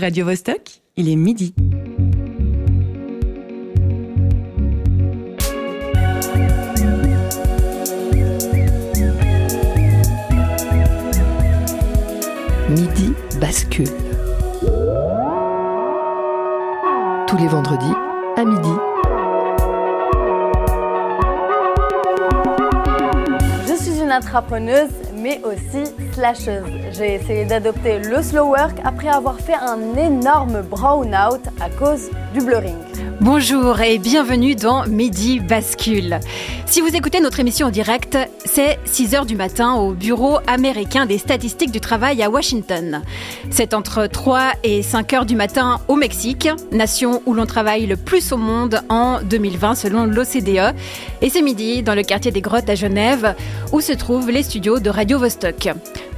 Radio Vostok, il est midi. Midi bascule. Tous les vendredis à midi. Je suis une entrepreneuse, mais aussi slasheuse. J'ai essayé d'adopter le slow work après avoir fait un énorme brown out à cause du. Bonjour et bienvenue dans Midi Bascule. Si vous écoutez notre émission en direct, c'est 6 heures du matin au Bureau américain des statistiques du travail à Washington. C'est entre 3 et 5 heures du matin au Mexique, nation où l'on travaille le plus au monde en 2020 selon l'OCDE. Et c'est midi dans le quartier des Grottes à Genève où se trouvent les studios de Radio Vostok.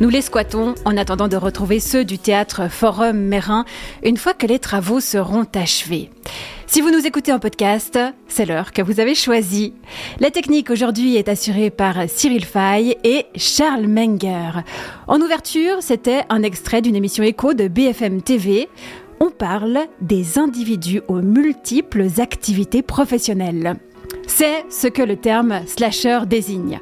Nous les squattons en attendant de retrouver ceux du théâtre Forum Mérin une fois que les travaux seront achevés. Si vous nous écoutez en podcast, c'est l'heure que vous avez choisi. La technique aujourd'hui est assurée par Cyril Fay et Charles Menger. En ouverture, c'était un extrait d'une émission écho de BFM TV. On parle des individus aux multiples activités professionnelles. C'est ce que le terme slasher désigne.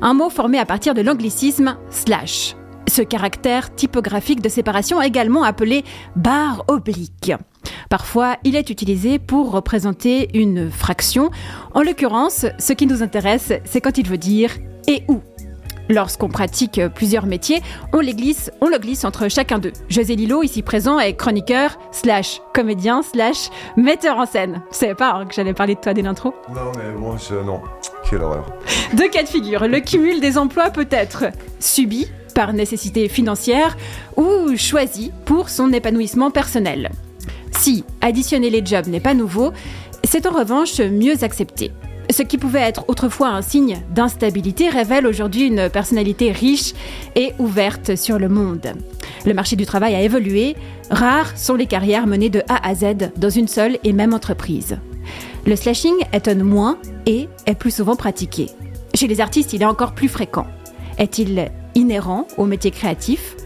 Un mot formé à partir de l'anglicisme slash. Ce caractère typographique de séparation également appelé barre oblique. Parfois, il est utilisé pour représenter une fraction. En l'occurrence, ce qui nous intéresse, c'est quand il veut dire et où. Lorsqu'on pratique plusieurs métiers, on les glisse, on le glisse entre chacun d'eux. José Lilo, ici présent, est chroniqueur, slash comédien, slash metteur en scène. Vous savez pas hein, que j'allais parler de toi dès l'intro Non, mais moi, je... non. Quelle horreur. Deux cas de figure. Le cumul des emplois peut être subi par nécessité financière ou choisi pour son épanouissement personnel. Si additionner les jobs n'est pas nouveau, c'est en revanche mieux accepté. Ce qui pouvait être autrefois un signe d'instabilité révèle aujourd'hui une personnalité riche et ouverte sur le monde. Le marché du travail a évolué, rares sont les carrières menées de A à Z dans une seule et même entreprise. Le slashing étonne moins et est plus souvent pratiqué. Chez les artistes, il est encore plus fréquent. Est-il inhérent au métier créatif?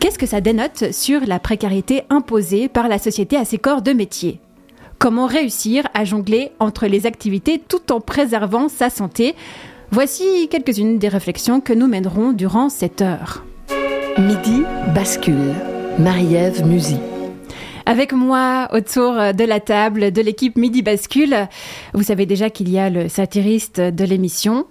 Qu'est-ce que ça dénote sur la précarité imposée par la société à ces corps de métier? Comment réussir à jongler entre les activités tout en préservant sa santé? Voici quelques-unes des réflexions que nous mènerons durant cette heure. Midi bascule. Marie-Ève Musy. Avec moi autour de la table de l'équipe Midi Bascule, vous savez déjà qu'il y a le satiriste de l'émission.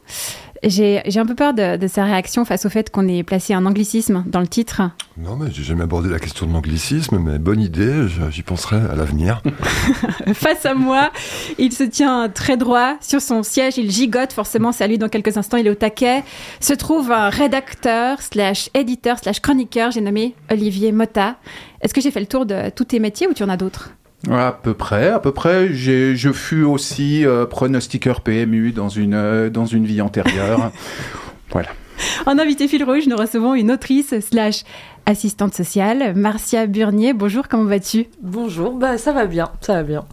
J'ai un peu peur de, de, sa réaction face au fait qu'on ait placé un anglicisme dans le titre. Non, mais j'ai jamais abordé la question de l'anglicisme, mais bonne idée, j'y penserai à l'avenir. face à moi, il se tient très droit sur son siège, il gigote, forcément, c'est à lui dans quelques instants, il est au taquet. Se trouve un rédacteur, slash éditeur, slash chroniqueur, j'ai nommé Olivier Motta. Est-ce que j'ai fait le tour de tous tes métiers ou tu en as d'autres? À peu près, à peu près. Je fus aussi euh, pronostiqueur PMU dans une, euh, dans une vie antérieure. voilà. En invité fil rouge, nous recevons une autrice slash assistante sociale, Marcia Burnier. Bonjour, comment vas-tu? Bonjour, bah ça va bien, ça va bien.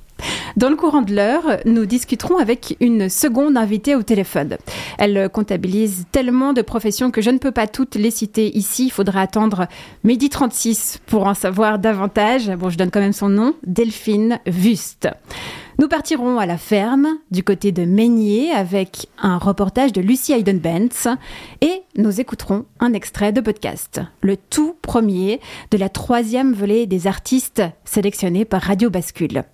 Dans le courant de l'heure, nous discuterons avec une seconde invitée au téléphone. Elle comptabilise tellement de professions que je ne peux pas toutes les citer ici. Il faudra attendre midi 36 pour en savoir davantage. Bon, je donne quand même son nom, Delphine Wust. Nous partirons à la ferme, du côté de Meignier, avec un reportage de Lucie Hayden-Bentz, et nous écouterons un extrait de podcast, le tout premier de la troisième volée des artistes sélectionnés par Radio Bascule.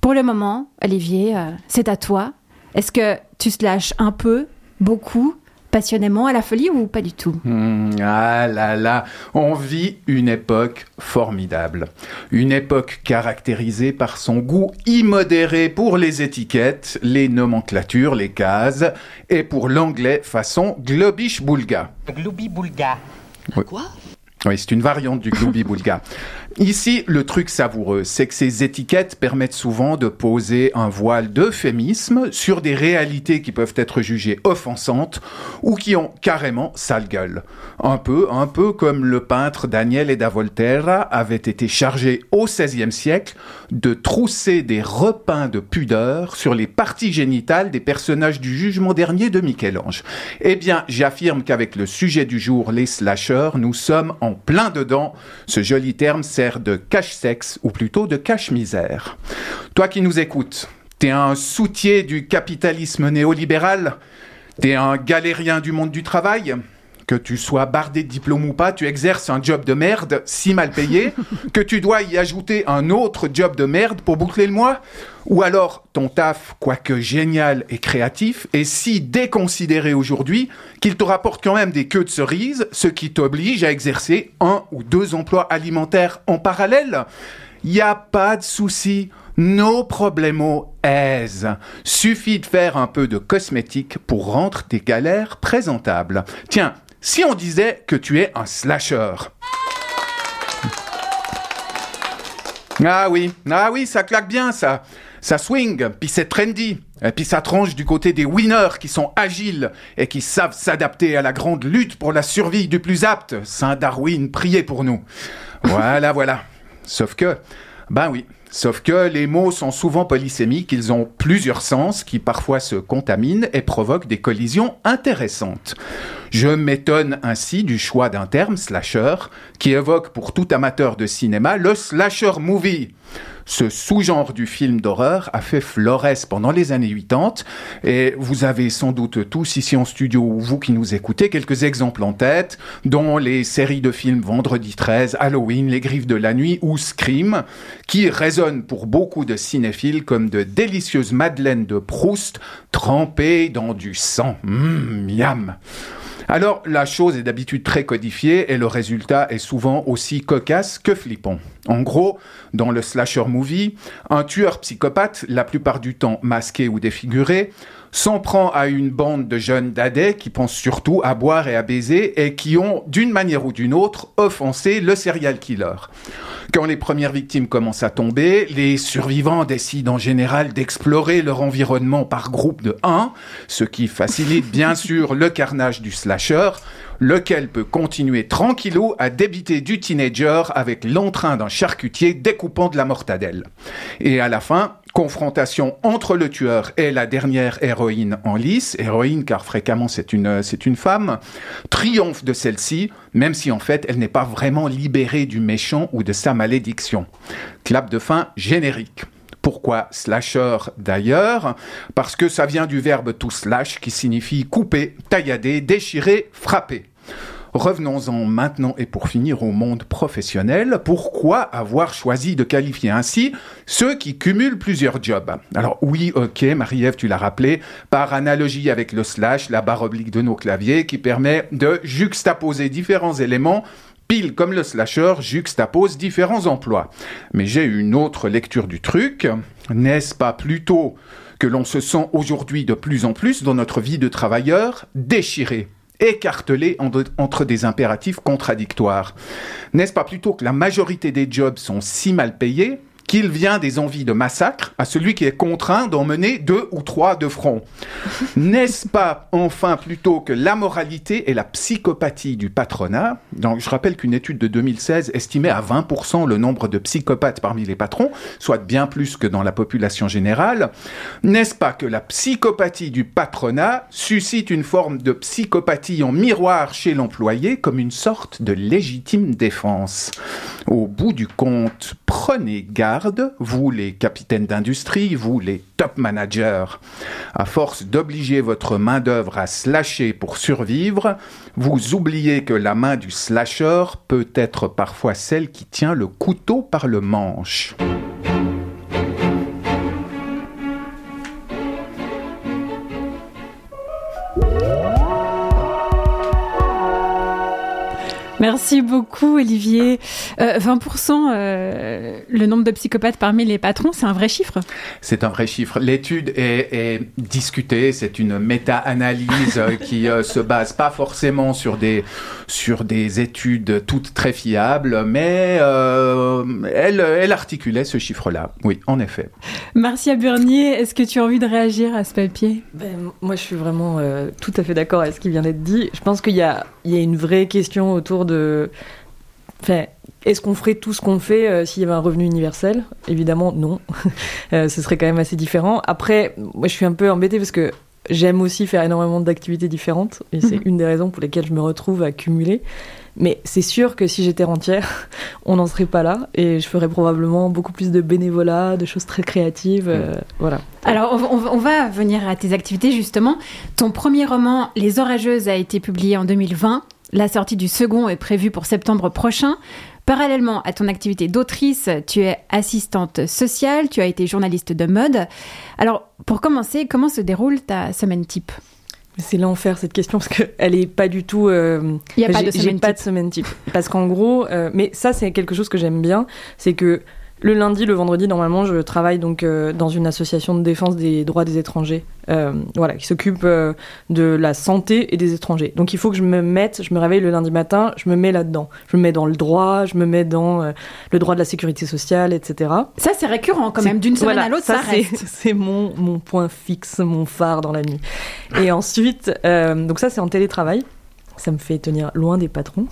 Pour le moment, Olivier, euh, c'est à toi. Est-ce que tu te lâches un peu, beaucoup, passionnément à la folie ou pas du tout? Mmh, Ah là là, on vit une époque formidable. Une époque caractérisée par son goût immodéré pour les étiquettes, les nomenclatures, les cases, et pour l'anglais façon globish-boulga. Globi-boulga. Quoi? Oui, c'est une variante du globi-boulga. Ici, le truc savoureux, c'est que ces étiquettes permettent souvent de poser un voile d'euphémisme sur des réalités qui peuvent être jugées offensantes ou qui ont carrément sale gueule. Un peu, un peu comme le peintre Daniel da Volterra avait été chargé au XVIe siècle de trousser des repeints de pudeur sur les parties génitales des personnages du jugement dernier de Michel-Ange. Eh bien, j'affirme qu'avec le sujet du jour, les slashers, nous sommes en plein dedans. Ce joli terme de cache-sexe ou plutôt de cache-misère. Toi qui nous écoutes, t'es un soutier du capitalisme néolibéral? T'es un galérien du monde du travail? Que tu sois bardé de diplôme ou pas, tu exerces un job de merde, si mal payé, que tu dois y ajouter un autre job de merde pour boucler le mois Ou alors ton taf, quoique génial et créatif, est si déconsidéré aujourd'hui qu'il te rapporte quand même des queues de cerises, ce qui t'oblige à exercer un ou deux emplois alimentaires en parallèle Y a pas de souci. No problemo aise. Suffit de faire un peu de cosmétique pour rendre tes galères présentables. Tiens, si on disait que tu es un slasher. Ah oui, ah oui, ça claque bien ça. Ça swing, puis c'est trendy. Puis ça tranche du côté des winners qui sont agiles et qui savent s'adapter à la grande lutte pour la survie du plus apte. Saint Darwin, priez pour nous. Voilà, voilà. Sauf que, ben oui, Sauf que les mots sont souvent polysémiques, ils ont plusieurs sens qui parfois se contaminent et provoquent des collisions intéressantes. Je m'étonne ainsi du choix d'un terme slasher qui évoque pour tout amateur de cinéma le slasher movie. Ce sous-genre du film d'horreur a fait florès pendant les années 80 et vous avez sans doute tous ici en studio ou vous qui nous écoutez quelques exemples en tête, dont les séries de films Vendredi 13, Halloween, Les Griffes de la Nuit ou Scream, qui résonnent pour beaucoup de cinéphiles comme de délicieuses madeleines de Proust trempées dans du sang. Mmh, miam alors, la chose est d'habitude très codifiée et le résultat est souvent aussi cocasse que flippant. En gros, dans le slasher movie, un tueur psychopathe, la plupart du temps masqué ou défiguré, s'en prend à une bande de jeunes dadais qui pensent surtout à boire et à baiser et qui ont, d'une manière ou d'une autre, offensé le serial killer. Quand les premières victimes commencent à tomber, les survivants décident en général d'explorer leur environnement par groupe de 1, ce qui facilite bien sûr le carnage du slasher, lequel peut continuer tranquillou à débiter du teenager avec l'entrain d'un charcutier découpant de la mortadelle. Et à la fin, confrontation entre le tueur et la dernière héroïne en lice, héroïne car fréquemment c'est une, c'est une femme, triomphe de celle-ci, même si en fait elle n'est pas vraiment libérée du méchant ou de sa malédiction. Clap de fin générique. Pourquoi slasher d'ailleurs? Parce que ça vient du verbe to slash qui signifie couper, taillader, déchirer, frapper. Revenons-en maintenant et pour finir au monde professionnel. Pourquoi avoir choisi de qualifier ainsi ceux qui cumulent plusieurs jobs? Alors oui, ok, Marie-Ève, tu l'as rappelé, par analogie avec le slash, la barre oblique de nos claviers, qui permet de juxtaposer différents éléments pile comme le slasher juxtapose différents emplois. Mais j'ai une autre lecture du truc. N'est-ce pas plutôt que l'on se sent aujourd'hui de plus en plus dans notre vie de travailleur déchiré? Écartelé entre des impératifs contradictoires. N'est-ce pas plutôt que la majorité des jobs sont si mal payés qu'il vient des envies de massacre à celui qui est contraint d'en mener deux ou trois de front. N'est-ce pas enfin plutôt que la moralité et la psychopathie du patronat? Donc, Je rappelle qu'une étude de 2016 estimait à 20% le nombre de psychopathes parmi les patrons, soit bien plus que dans la population générale. N'est-ce pas que la psychopathie du patronat suscite une forme de psychopathie en miroir chez l'employé comme une sorte de légitime défense? Au bout du compte, prenez garde vous les capitaines d'industrie, vous les top managers. À force d'obliger votre main-d'œuvre à slasher pour survivre, vous oubliez que la main du slasher peut être parfois celle qui tient le couteau par le manche. Merci beaucoup, Olivier. 20%, euh, euh, le nombre de psychopathes parmi les patrons, c'est un vrai chiffre? C'est un vrai chiffre. L'étude est, discutée, c'est une méta-analyse euh, qui se base pas forcément sur des, sur des études toutes très fiables, mais elle, elle articulait ce chiffre-là. Oui, en effet. Marcia Burnier, est-ce que tu as envie de réagir à ce papier? Ben, Moi, je suis vraiment tout à fait d'accord avec ce qui vient d'être dit. Je pense qu'il y a, il y a une vraie question autour de est-ce qu'on ferait tout ce qu'on fait euh, s'il y avait un revenu universel? Évidemment, non. Euh, ce serait quand même assez différent. Après, moi, je suis un peu embêtée parce que j'aime aussi faire énormément d'activités différentes et c'est mhm. une des raisons pour lesquelles je me retrouve à cumuler. Mais c'est sûr que si j'étais rentière, on n'en serait pas là et je ferais probablement beaucoup plus de bénévolat, de choses très créatives. euh, voilà. Alors, on va venir à tes activités justement. Ton premier roman, Les Orageuses, a été publié en 2020. La sortie du second est prévue pour septembre prochain. Parallèlement à ton activité d'autrice, tu es assistante sociale, tu as été journaliste de mode. Alors, pour commencer, comment se déroule ta semaine type? C'est l'enfer cette question parce qu'elle est pas du tout. euh, Il n'y a pas de semaine type. Parce qu'en gros, euh, mais ça c'est quelque chose que j'aime bien, c'est que le lundi, le vendredi, normalement, je travaille donc euh, dans une association de défense des droits des étrangers, euh, voilà, qui s'occupe euh, de la santé et des étrangers. Donc il faut que je me mette, je me réveille le lundi matin, je me mets là-dedans. Je me mets dans le droit, je me mets dans le droit de la sécurité sociale, etc. Ça, c'est récurrent quand même. D'une semaine voilà, à l'autre, ça, c'est- reste. C'est mon, mon point fixe, mon phare dans la nuit. Et ensuite, donc ça c'est en télétravail. Ça me fait tenir loin des patrons.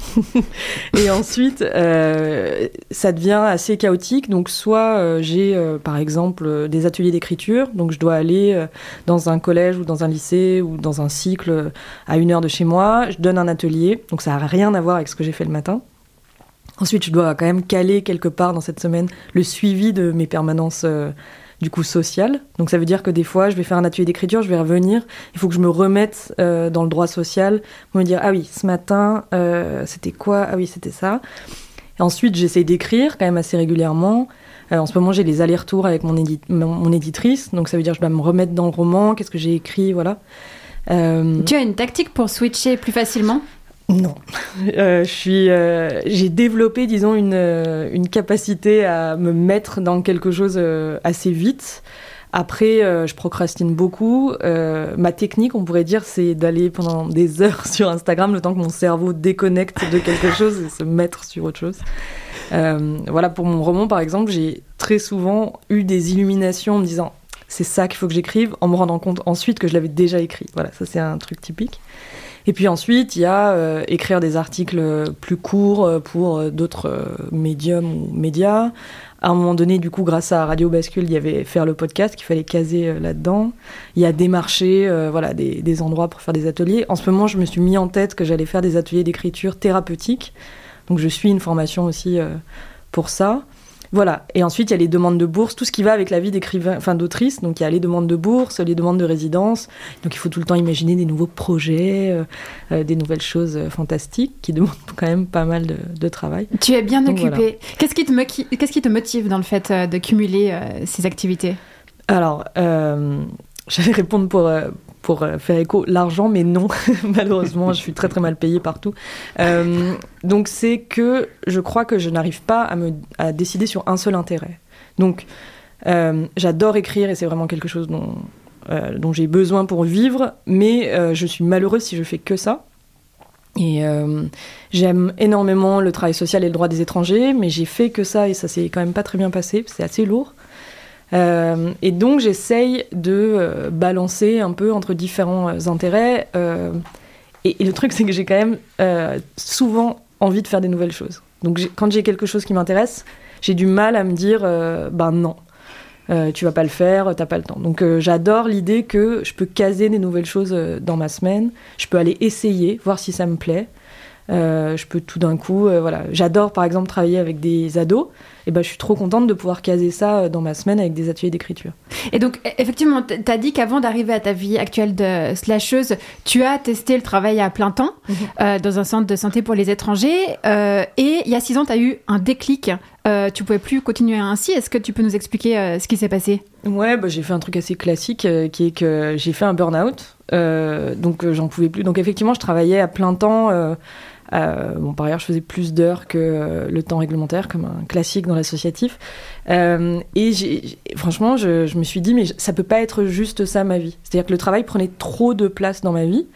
et ensuite, euh, ça devient assez chaotique. Donc, soit euh, j'ai, euh, par exemple, des ateliers d'écriture. Donc, je dois aller dans un collège ou dans un lycée ou dans un cycle à une heure de chez moi. Je donne un atelier. Donc, ça n'a rien à voir avec ce que j'ai fait le matin. Ensuite, je dois quand même caler quelque part dans cette semaine le suivi de mes permanences du coup sociales. Donc ça veut dire que des fois, je vais faire un atelier d'écriture, je vais revenir, il faut que je me remette euh, dans le droit social pour me dire ah oui, ce matin, euh, c'était quoi? Ah oui, c'était ça. Ensuite, j'essaie d'écrire quand même assez régulièrement. Euh, en ce moment, j'ai les allers-retours avec mon, mon, éditrice, donc ça veut dire que je dois me remettre dans le roman, qu'est-ce que j'ai écrit, voilà. Tu as une tactique pour switcher plus facilement? Non. Euh, euh, j'ai développé, disons, une, euh, une capacité à me mettre dans quelque chose euh, assez vite. Après, euh, je procrastine beaucoup. Euh, ma technique, on pourrait dire, c'est d'aller pendant des heures sur Instagram, le temps que mon cerveau déconnecte de quelque chose et se mettre sur autre chose. Euh, voilà, pour mon roman, par exemple, j'ai très souvent eu des illuminations en me disant c'est ça qu'il faut que j'écrive, en me rendant compte ensuite que je l'avais déjà écrit. Voilà, ça c'est un truc typique. Et puis ensuite, il y a euh, écrire des articles plus courts euh, pour euh, d'autres médiums ou médias. À un moment donné, du coup, grâce à Radio Bascule, il y avait faire le podcast qu'il fallait caser là-dedans. Il y a démarcher euh, voilà, des, des endroits pour faire des ateliers. En ce moment, je me suis mis en tête que j'allais faire des ateliers d'écriture thérapeutique. Donc je suis une formation aussi pour ça. Voilà. Et ensuite, il y a les demandes de bourse, tout ce qui va avec la vie d'écrivain, enfin d'autrice. Donc il y a les demandes de bourse, les demandes de résidence. Donc il faut tout le temps imaginer des nouveaux projets, euh, euh, des nouvelles choses euh, fantastiques qui demandent quand même pas mal de, de travail. Tu es bien Donc, occupé. Qu'est-ce qui, te qui motive dans le fait de cumuler euh, ces activités? Alors, j'allais répondre pour, pour euh, faire écho l'argent, mais non, malheureusement, je suis très très mal payée partout. Euh, donc c'est que je crois que je n'arrive pas à me à décider sur un seul intérêt. Donc euh, j'adore écrire et c'est vraiment quelque chose dont, dont j'ai besoin pour vivre, mais je suis malheureuse si je fais que ça. Et j'aime énormément le travail social et le droit des étrangers, mais j'ai fait que ça et ça s'est quand même pas très bien passé, c'est assez lourd. Euh, et donc j'essaye de euh, balancer un peu entre différents euh, intérêts. et, le truc, c'est que j'ai quand même souvent envie de faire des nouvelles choses. Donc quand j'ai quelque chose qui m'intéresse, j'ai du mal à me dire, ben non, tu vas pas le faire, t'as pas le temps. Donc j'adore l'idée que je peux caser des nouvelles choses dans ma semaine. Je peux aller essayer, voir si ça me plaît. Euh, je peux tout d'un coup, euh, voilà. J'adore par exemple travailler avec des ados. Et ben je suis trop contente de pouvoir caser ça euh, dans ma semaine avec des ateliers d'écriture. Et donc, e- effectivement, t- t'as dit qu'avant d'arriver à ta vie actuelle de slasheuse, tu as testé le travail à plein temps euh, dans un centre de santé pour les étrangers. euh, et il y a six ans, tu as eu un déclic. Euh, tu pouvais plus continuer ainsi. Est-ce que tu peux nous expliquer ce qui s'est passé? Ouais, bah, j'ai fait un truc assez classique qui est que j'ai fait un burn-out. Donc j'en pouvais plus. Donc effectivement, je travaillais à plein temps. Euh, bon, par ailleurs, je faisais plus d'heures que euh, le temps réglementaire, comme un classique dans l'associatif. Euh, et j'ai, franchement, je, je me suis dit, mais ça peut pas être juste ça ma vie. C'est-à-dire que le travail prenait trop de place dans ma vie.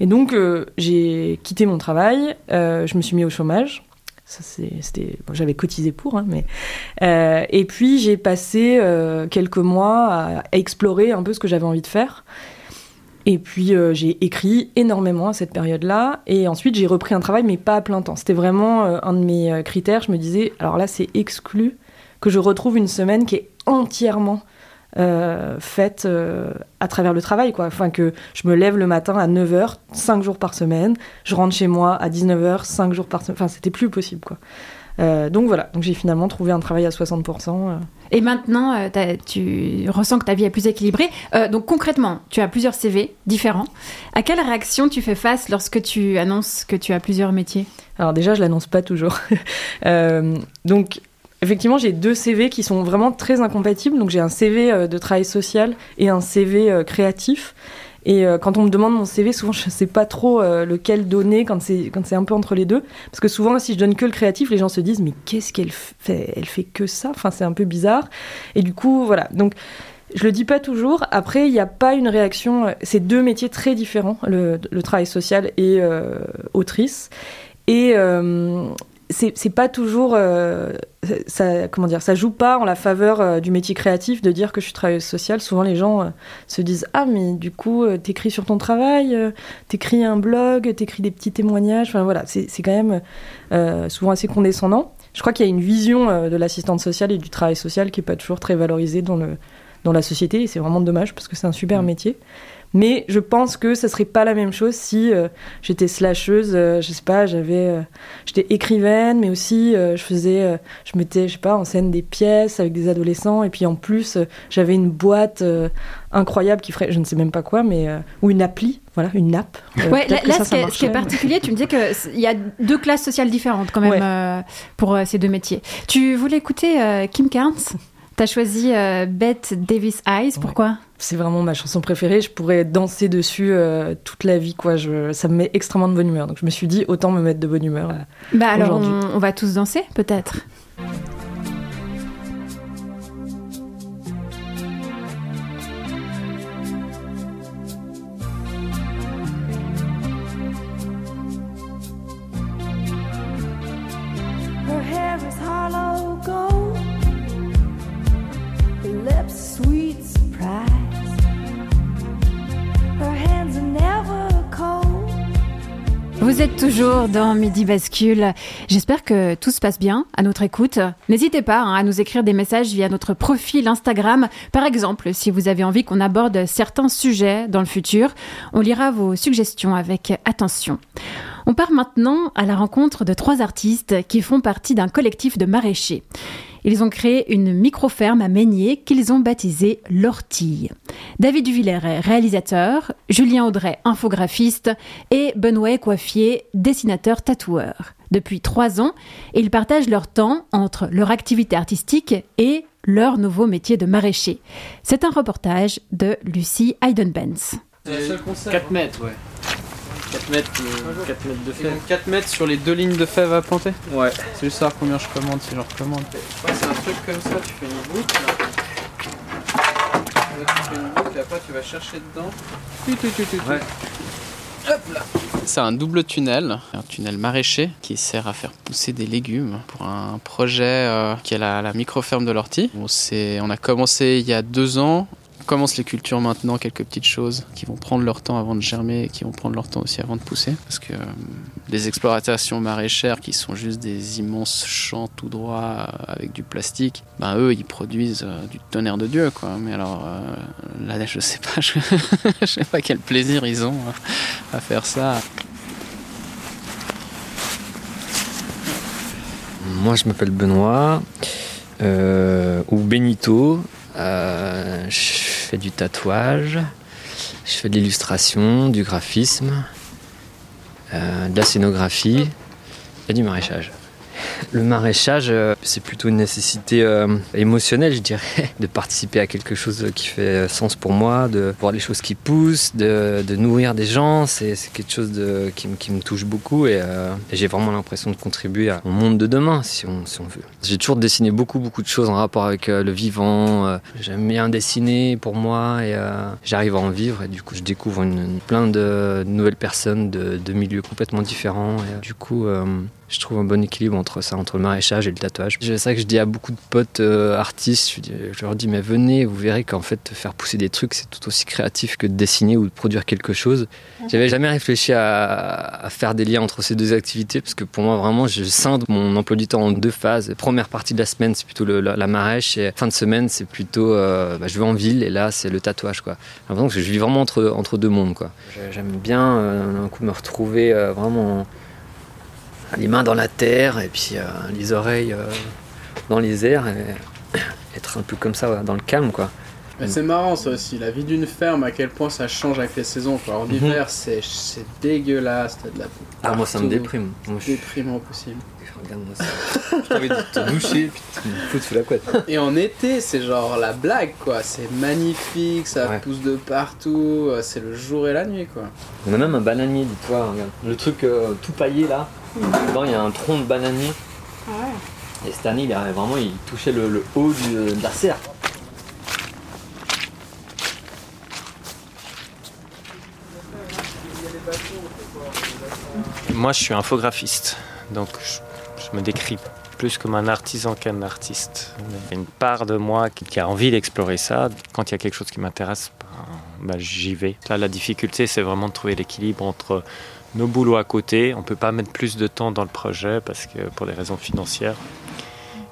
Et donc, euh, j'ai quitté mon travail. euh, je me suis mis au chômage. Ça, c'était, bon, j'avais cotisé pour, hein, mais et puis j'ai passé quelques mois à explorer un peu ce que j'avais envie de faire. Et puis euh, j'ai écrit énormément à cette période-là. Et ensuite j'ai repris un travail, mais pas à plein temps. C'était vraiment euh, un de mes euh, critères. Je me disais, alors là c'est exclu que je retrouve une semaine qui est entièrement faite à travers le travail, quoi. Enfin, que je me lève le matin à 9h, 5 jours par semaine, je rentre chez moi à 19h, 5 jours par semaine. Enfin, c'était plus possible, quoi. Euh, donc voilà, donc j'ai finalement trouvé un travail à 60%. Euh. Et maintenant, euh, tu ressens que ta vie est plus équilibrée. donc concrètement, tu as plusieurs CV différents. À quelle réaction tu fais face lorsque tu annonces que tu as plusieurs métiers? Alors déjà, je l'annonce pas toujours. donc Effectivement, j'ai deux CV qui sont vraiment très incompatibles. Donc, j'ai un CV de travail social et un CV créatif. Et euh, quand on me demande mon CV, souvent je ne sais pas trop euh, lequel donner quand c'est un peu entre les deux, parce que souvent si je donne que le créatif, les gens se disent mais qu'est-ce qu'elle fait Elle fait que ça? Enfin c'est un peu bizarre. Et du coup voilà. Donc je le dis pas toujours. Après, il n'y a pas une réaction. C'est deux métiers très différents, le, travail social et euh, autrice. Et, c'est pas toujours euh, ça comment dire ça joue pas en la faveur euh, du métier créatif de dire que je suis travailleuse sociale. Souvent les gens euh, se disent ah mais du coup t'écris sur ton travail t'écris un blog t'écris des petits témoignages. Enfin voilà c'est quand même souvent assez condescendant. Je crois qu'il y a une vision de l'assistante sociale et du travail social qui est pas toujours très valorisée dans le dans la société. Et c'est vraiment dommage parce que c'est un super mmh. métier mais je pense que ça serait pas la même chose si euh, j'étais slasheuse, euh, je sais pas, j'avais, euh, j'étais écrivaine, mais aussi je faisais, je mettais, je sais pas, en scène des pièces avec des adolescents, et puis en plus j'avais une boîte incroyable qui ferait, je ne sais même pas quoi, mais ou une appli, voilà, une nappe. ouais, là, ce, qui est, particulier, tu me dis qu'il y a deux classes sociales différentes quand même pour ces deux métiers. Tu voulais écouter Kim Carnes? T'as choisi Bette Davis Eyes, pourquoi? C'est vraiment ma chanson préférée. Je pourrais danser dessus euh, toute la vie, quoi. Je, ça me met extrêmement de bonne humeur. Donc je me suis dit autant me mettre de bonne humeur. Euh, bah alors on, on va tous danser, peut-être. Toujours dans Midi Bascule. J'espère que tout se passe bien à notre écoute. N'hésitez pas hein, à nous écrire des messages via notre profil Instagram. Par exemple, si vous avez envie qu'on aborde certains sujets dans le futur, on lira vos suggestions avec attention. On part maintenant à la rencontre de trois artistes qui font partie d'un collectif de maraîchers. Ils ont créé une micro-ferme à Meignier qu'ils ont baptisée L'Ortille. David Duvillers est réalisateur, Julien Audrey infographiste et Benoît Coiffier dessinateur tatoueur. Depuis trois ans, ils partagent leur temps entre leur activité artistique et leur nouveau métier de maraîcher. C'est un reportage de Lucie Heidenbenz. 4 mètres, ouais. 4 mètres, 4 mètres de fèves. 4 mètres sur les deux lignes de fèves à planter Ouais. C'est juste savoir combien je commande si je recommande. Ouais, c'est un truc comme ça, tu fais une boucle. tu fais une boucle et après tu vas chercher dedans. Ouais. Hop là C'est un double tunnel, un tunnel maraîcher qui sert à faire pousser des légumes pour un projet euh, qui est la, la micro-ferme de l'ortie. On, on a commencé il y a deux ans commence les cultures maintenant, quelques petites choses qui vont prendre leur temps avant de germer et qui vont prendre leur temps aussi avant de pousser. Parce que les euh, exploitations maraîchères qui sont juste des immenses champs tout droits euh, avec du plastique, ben eux ils produisent euh, du tonnerre de Dieu quoi. Mais alors là je sais pas, je, sais pas quel plaisir ils ont à faire ça. Moi je m'appelle Benoît ou Benito. Fais du tatouage, je fais de l'illustration, du graphisme, euh, de la scénographie et du maraîchage. Le maraîchage, euh, c'est plutôt une nécessité euh, émotionnelle, je dirais, de participer à quelque chose qui fait sens pour moi, de voir les choses qui poussent, de, nourrir des gens. C'est quelque chose de, qui, me touche beaucoup et, j'ai vraiment l'impression de contribuer au monde de demain, si on, veut. J'ai toujours dessiné beaucoup, beaucoup de choses en rapport avec le vivant. J'aime bien dessiner pour moi et j'arrive à en vivre et du coup, je découvre plein de nouvelles personnes de, milieux complètement différents. Et, du coup, je trouve un bon équilibre entre ça, entre le maraîchage et le tatouage. C'est ça que je dis à beaucoup de potes euh, artistes, je, leur dis mais venez, vous verrez qu'en fait faire pousser des trucs c'est tout aussi créatif que de dessiner ou de produire quelque chose. J'avais jamais réfléchi à, faire des liens entre ces deux activités parce que pour moi vraiment je scinde mon emploi du temps en deux phases. Première partie de la semaine c'est plutôt la, marèche et fin de semaine c'est plutôt euh, bah, je vais en ville et là c'est le tatouage quoi. J'ai l'impression que je vis vraiment entre, entre deux mondes quoi. J'aime bien euh, un coup me retrouver vraiment les mains dans la terre et puis euh, les oreilles euh, dans les airs et être un peu comme ça dans le calme quoi. c'est marrant ça aussi, la vie d'une ferme, à quel point ça change avec les saisons. Quoi. En mhm. hiver, c'est dégueulasse, t'as de la boue. Ah, moi ça me déprime. Moi, Déprimant possible. Regarde-moi ça. J'ai envie de te doucher puis de me foutre sous la couette. Et en été, c'est genre la blague quoi. C'est magnifique, ça pousse de partout, euh, c'est le jour et la nuit quoi. On a même un bananier, dis-toi, regarde. Le truc tout paillé là. Dedans, il y a un tronc de bananier. Ah ouais. Et cette année, il avait vraiment, il touchait le, haut de la serre. Moi, je suis infographiste, donc je, me décris plus comme un artisan qu'un artiste. Il y a une part de moi qui, a envie d'explorer ça. Quand il y a quelque chose qui m'intéresse, ben, ben, j'y vais. Là, la difficulté, c'est vraiment de trouver l'équilibre entre nos boulots à côté. On ne peut pas mettre plus de temps dans le projet parce que pour des raisons financières.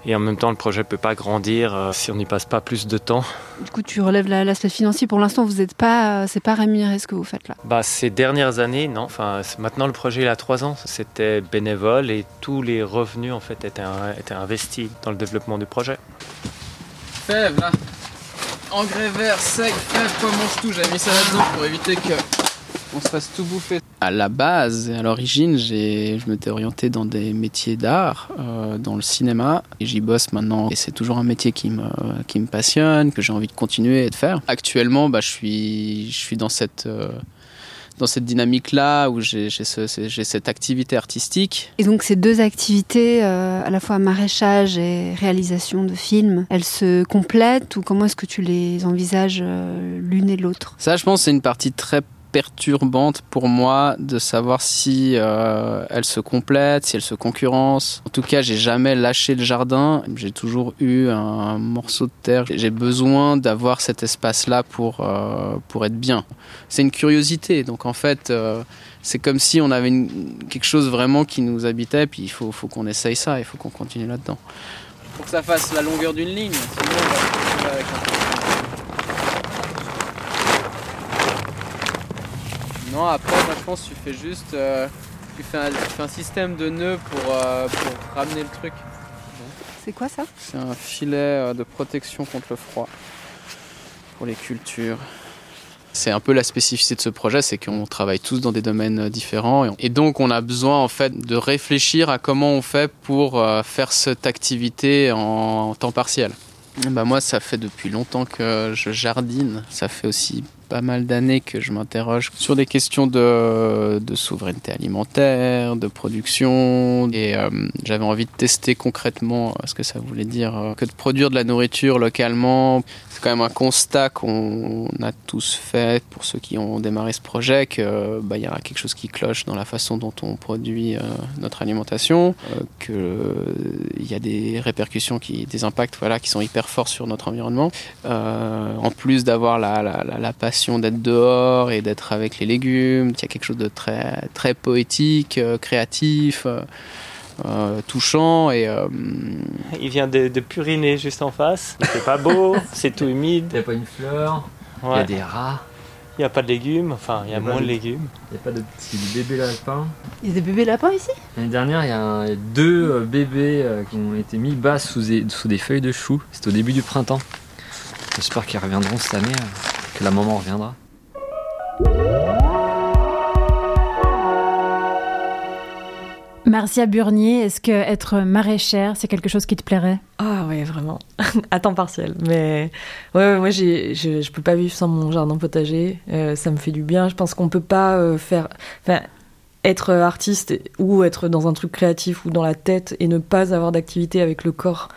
Et en même temps, le projet ne peut pas grandir euh, si on n'y passe pas plus de temps. Du coup, tu relèves l'aspect financier. Pour l'instant, vous n'êtes pas, euh, c'est pas rémunéré ce que vous faites là. Bah, ces dernières années, non. Enfin, maintenant, le projet il a trois ans. C'était bénévole et tous les revenus en fait étaient, étaient investis dans le développement du projet. Fève là, engrais vert, sec, fève, quoi mange tout. J'ai mis ça là-dedans pour éviter que on se fasse tout bouffer. À la base, à l'origine, je m'étais orienté dans des métiers d'art, euh, dans le cinéma, et j'y bosse maintenant. Et c'est toujours un métier qui me, qui me passionne, que j'ai envie de continuer et de faire. Actuellement, bah, je, suis, je suis dans cette... Euh, dans cette dynamique-là où j'ai cette activité artistique. Et donc ces deux activités, euh, à la fois maraîchage et réalisation de films, elles se complètent ou comment est-ce que tu les envisages l'une et l'autre? Ça, je pense, c'est une partie très perturbante pour moi de savoir si euh, elle se complète, si elle se concurrence. En tout cas, j'ai jamais lâché le jardin. J'ai toujours eu un morceau de terre. J'ai besoin d'avoir cet espace-là pour, euh, pour être bien. C'est une curiosité. Donc en fait, euh, c'est comme si on avait quelque chose vraiment qui nous habitait. Puis il faut, faut qu'on essaye ça. Il faut qu'on continue là-dedans. Pour que ça fasse la longueur d'une ligne. Non, après, moi, je pense que tu fais juste. Euh, tu, fais un, système de nœuds pour, euh, pour ramener le truc. C'est quoi ça? C'est un filet euh, de protection contre le froid pour les cultures. C'est un peu la spécificité de ce projet, c'est qu'on travaille tous dans des domaines différents et donc on a besoin en fait de réfléchir à comment on fait pour faire cette activité en temps partiel. Bah moi, ça fait depuis longtemps que je jardine. Ça fait aussi pas mal d'années que je m'interroge sur des questions de, de, souveraineté alimentaire, de production. Et euh, j'avais envie de tester concrètement ce que ça voulait dire euh, que de produire de la nourriture localement. C'est quand même un constat qu'on a tous fait pour ceux qui ont démarré ce projet qu'il bah, y a quelque chose qui cloche dans la façon dont on produit euh, notre alimentation, qu'il y a des répercussions, qui, des impacts voilà, qui sont hyper forts sur notre environnement. en plus d'avoir la, la, la, la passion d'être dehors et d'être avec les légumes. Il y a quelque chose de très, très poétique, euh, créatif. Euh, euh, touchant et il vient de, puriner juste en face c'est pas beau c'est tout humide il n'y a pas une fleur il y a des rats il n'y a pas de légumes, enfin il y a, moins de, légumes. Il n'y a pas de petits bébés lapins. Il y a des bébés lapins ici L'année dernière, il y a deux bébés qui ont été mis bas sous des, sous des feuilles de chou. C'était au début du printemps. J'espère qu'ils reviendront cette année que la maman reviendra. Marcia Burnier, est-ce que être maraîchère, c'est quelque chose qui te plairait? Ah ouais, vraiment. à temps partiel. Mais ouais, moi, je, je peux pas vivre sans mon jardin potager. Euh, ça me fait du bien. Je pense qu'on peut pas euh, faire être artiste ou être dans un truc créatif ou dans la tête et ne pas avoir d'activité avec le corps,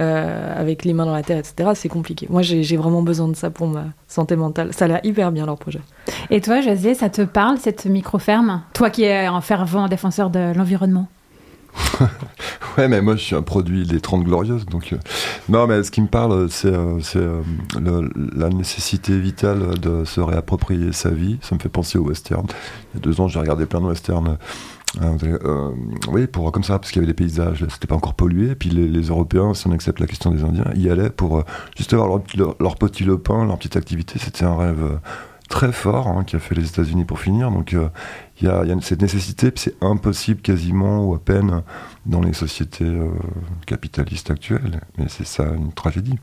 euh, avec les mains dans la terre, etc., c'est compliqué. Moi, j'ai vraiment besoin de ça pour ma santé mentale. Ça a l'air hyper bien, leur projet. Et toi, Josier, ça te parle, cette micro-ferme? Toi qui es un fervent défenseur de l'environnement? Ouais, mais moi je suis un produit des 30 Glorieuses. Donc, euh, Non, mais ce qui me parle, c'est euh, euh, la nécessité vitale de se réapproprier sa vie. Ça me fait penser au western. Il y a deux ans, j'ai regardé plein de westerns. oui, pour comme ça, parce qu'il y avait des paysages, c'était pas encore pollué. Et puis les, Européens, si on accepte la question des Indiens, y allaient pour juste avoir leur, petit lopin, leur petite activité. C'était un rêve très fort hein, qui a fait les États-Unis pour finir. Donc il y, a cette nécessité, c'est impossible quasiment ou à peine dans les sociétés euh, capitalistes actuelles. Mais c'est ça une tragédie.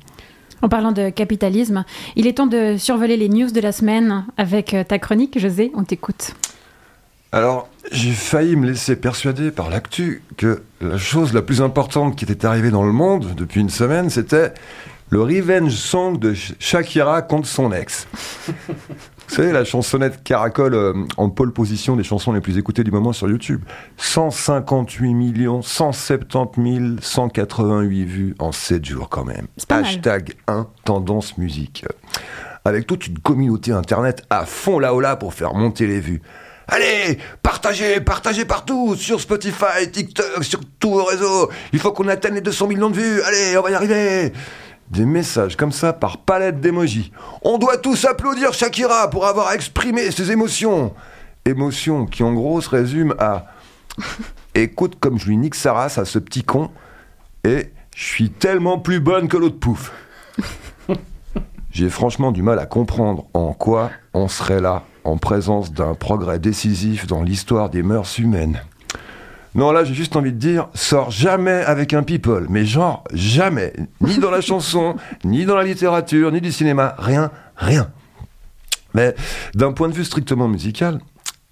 En parlant de capitalisme, il est temps de survoler les news de la semaine avec euh, ta chronique, José, on t'écoute. Alors, j'ai failli me laisser persuader par l'actu que la chose la plus importante qui était arrivée dans le monde depuis une semaine, c'était le revenge song de Shakira contre son ex. Vous savez, la chansonnette caracole euh, en pole position des chansons les plus écoutées du moment sur YouTube. 158 millions, 170 188 vues en 7 jours quand même. Hashtag 1, tendance musique. Avec toute une communauté internet à fond là-haut pour faire monter les vues. Allez, partagez, partagez partout, sur Spotify, TikTok, sur tous vos réseaux. Il faut qu'on atteigne les 200 millions de vues. Allez, on va y arriver des messages comme ça par palette d'émojis. On doit tous applaudir Shakira pour avoir exprimé ses émotions. Émotions qui en gros se résument à Écoute comme je lui nique sa race à ce petit con et je suis tellement plus bonne que l'autre pouf. J'ai franchement du mal à comprendre en quoi on serait là en présence d'un progrès décisif dans l'histoire des mœurs humaines. Non, là, j'ai juste envie de dire, sors jamais avec un people. Mais genre, jamais. Ni dans la chanson, ni dans la littérature, ni du cinéma. Rien, rien. Mais d'un point de vue strictement musical,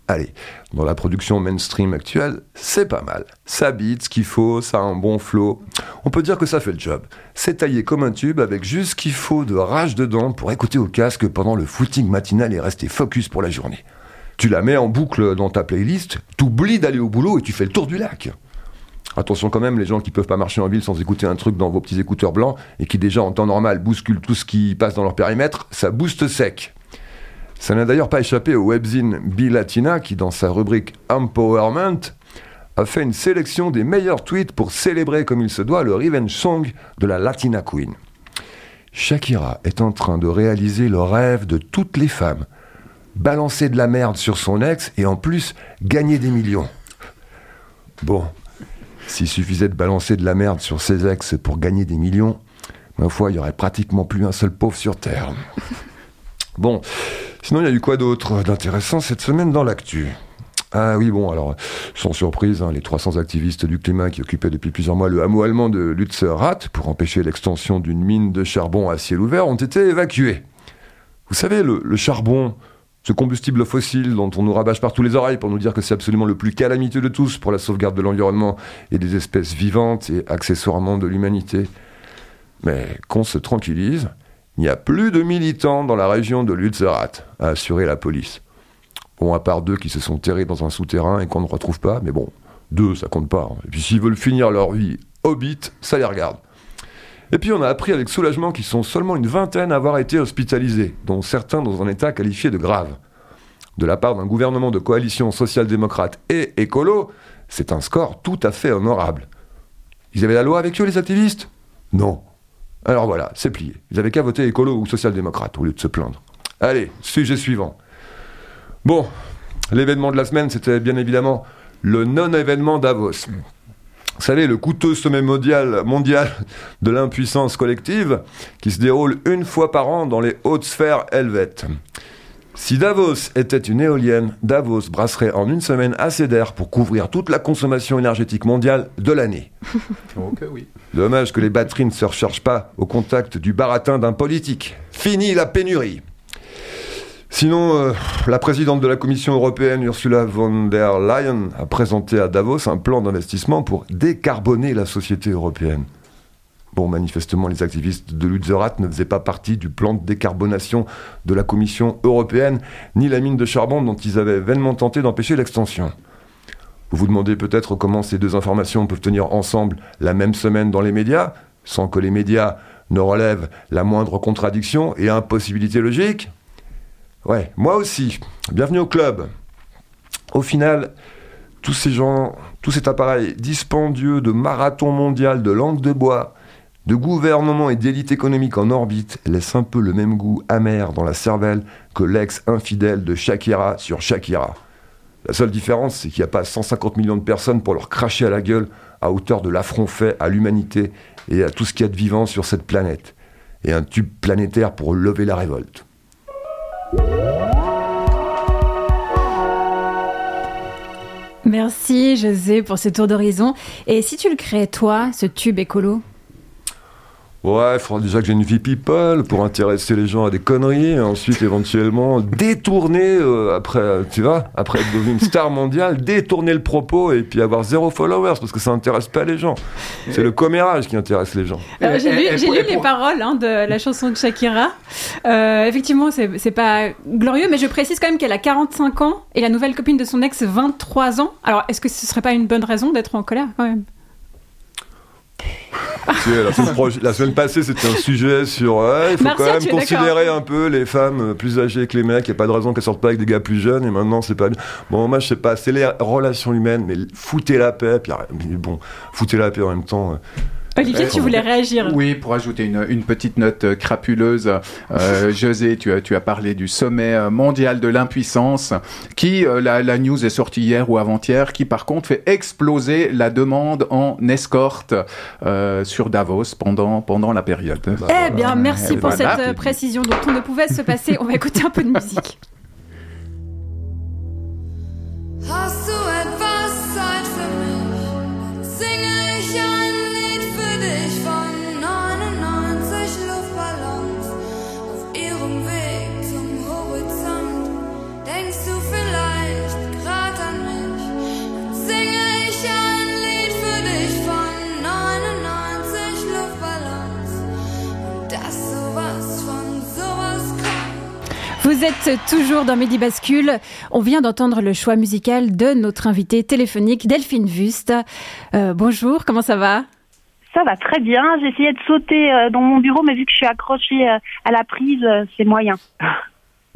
allez, dans la production mainstream actuelle, c'est pas mal. Ça beat ce qu'il faut, ça a un bon flow. On peut dire que ça fait le job. C'est taillé comme un tube avec juste ce qu'il faut de rage dedans pour écouter au casque pendant le footing matinal et rester focus pour la journée tu la mets en boucle dans ta playlist, t'oublies d'aller au boulot et tu fais le tour du lac. Attention quand même, les gens qui peuvent pas marcher en ville sans écouter un truc dans vos petits écouteurs blancs et qui déjà en temps normal bousculent tout ce qui passe dans leur périmètre, ça booste sec. Ça n'a d'ailleurs pas échappé au webzine Bilatina qui, dans sa rubrique Empowerment, a fait une sélection des meilleurs tweets pour célébrer comme il se doit le revenge song de la Latina Queen. Shakira est en train de réaliser le rêve de toutes les femmes balancer de la merde sur son ex et en plus gagner des millions. Bon, s'il suffisait de balancer de la merde sur ses ex pour gagner des millions, ma foi, il y aurait pratiquement plus un seul pauvre sur Terre. Bon, sinon il y a eu quoi d'autre d'intéressant cette semaine dans l'actu? Ah oui, bon, alors, sans surprise, hein, les 300 activistes du climat qui occupaient depuis plusieurs mois le hameau allemand de Lützerath pour empêcher l'extension d'une mine de charbon à ciel ouvert ont été évacués. Vous savez, le charbon, ce combustible fossile dont on nous rabâche par tous les oreilles pour nous dire que c'est absolument le plus calamiteux de tous pour la sauvegarde de l'environnement et des espèces vivantes et accessoirement de l'humanité. Mais qu'on se tranquillise, il n'y a plus de militants dans la région de Lützerath, a assuré la police. Bon, à part deux qui se sont terrés dans un souterrain et qu'on ne retrouve pas, mais bon, deux, ça compte pas. Hein. Et puis s'ils veulent finir leur vie hobbit, ça les regarde. Et puis on a appris avec soulagement qu'ils sont seulement une vingtaine à avoir été hospitalisés, dont certains dans un état qualifié de grave. De la part d'un gouvernement de coalition social-démocrate et écolo, c'est un score tout à fait honorable. Ils avaient la loi avec eux, les activistes? Non. Alors voilà, c'est plié. Ils avaient qu'à voter écolo ou social-démocrate au lieu de se plaindre. Allez, sujet suivant. Bon, l'événement de la semaine, c'était bien évidemment le non-événement Davos. Vous savez, le coûteux sommet mondial, mondial de l'impuissance collective qui se déroule une fois par an dans les hautes sphères helvètes. Si Davos était une éolienne, Davos brasserait en une semaine assez d'air pour couvrir toute la consommation énergétique mondiale de l'année. oui. Dommage que les batteries ne se rechargent pas au contact du baratin d'un politique. Fini la pénurie. Sinon, euh, la présidente de la Commission européenne, Ursula von der Leyen, a présenté à Davos un plan d'investissement pour décarboner la société européenne. Bon, manifestement, les activistes de Lutzerat ne faisaient pas partie du plan de décarbonation de la Commission européenne, ni la mine de charbon dont ils avaient vainement tenté d'empêcher l'extension. Vous vous demandez peut-être comment ces deux informations peuvent tenir ensemble la même semaine dans les médias, sans que les médias ne relèvent la moindre contradiction et impossibilité logique Ouais, moi aussi. Bienvenue au club. Au final, tous ces gens, tout cet appareil dispendieux de marathon mondial, de langue de bois, de gouvernement et d'élite économique en orbite laisse un peu le même goût amer dans la cervelle que l'ex infidèle de Shakira sur Shakira. La seule différence, c'est qu'il n'y a pas 150 millions de personnes pour leur cracher à la gueule à hauteur de l'affront fait à l'humanité et à tout ce qu'il y a de vivant sur cette planète. Et un tube planétaire pour lever la révolte. Merci José pour ce tour d'horizon. Et si tu le crées toi, ce tube écolo? Ouais, il faudra déjà que j'ai une vie people pour intéresser les gens à des conneries, et ensuite éventuellement détourner, euh, après, tu vois, après être devenu une star mondiale, détourner le propos et puis avoir zéro followers parce que ça intéresse pas les gens. C'est le commérage qui intéresse les gens. Euh, j'ai lu, j'ai lu les paroles hein, de la chanson de Shakira. Euh, effectivement, c'est, c'est pas glorieux, mais je précise quand même qu'elle a 45 ans et la nouvelle copine de son ex 23 ans. Alors, est-ce que ce serait pas une bonne raison d'être en colère quand même? La, semaine proche- la semaine passée, c'était un sujet sur. ouais, il faut Marcia, quand même considérer un peu les femmes plus âgées que les mecs. Il n'y a pas de raison qu'elles sortent pas avec des gars plus jeunes. Et maintenant, c'est pas. Bon, moi, je sais pas. C'est les relations humaines, mais foutez la paix. Puis, mais bon, foutez la paix en même temps. Olivier, tu voulais réagir Oui, pour ajouter une, une petite note euh, crapuleuse, euh, José, tu as, tu as parlé du sommet euh, mondial de l'impuissance, qui, euh, la, la news est sortie hier ou avant-hier, qui par contre fait exploser la demande en escorte euh, sur Davos pendant, pendant la période. Eh bien, merci Et pour voilà. cette précision dont on ne pouvait se passer. On va écouter un peu de musique. Vous êtes toujours dans Midi Bascule. On vient d'entendre le choix musical de notre invitée téléphonique Delphine Wust. Euh, bonjour, comment ça va? Ça va très bien. J'ai essayé de sauter euh, dans mon bureau, mais vu que je suis accrochée euh, à la prise, euh, c'est moyen.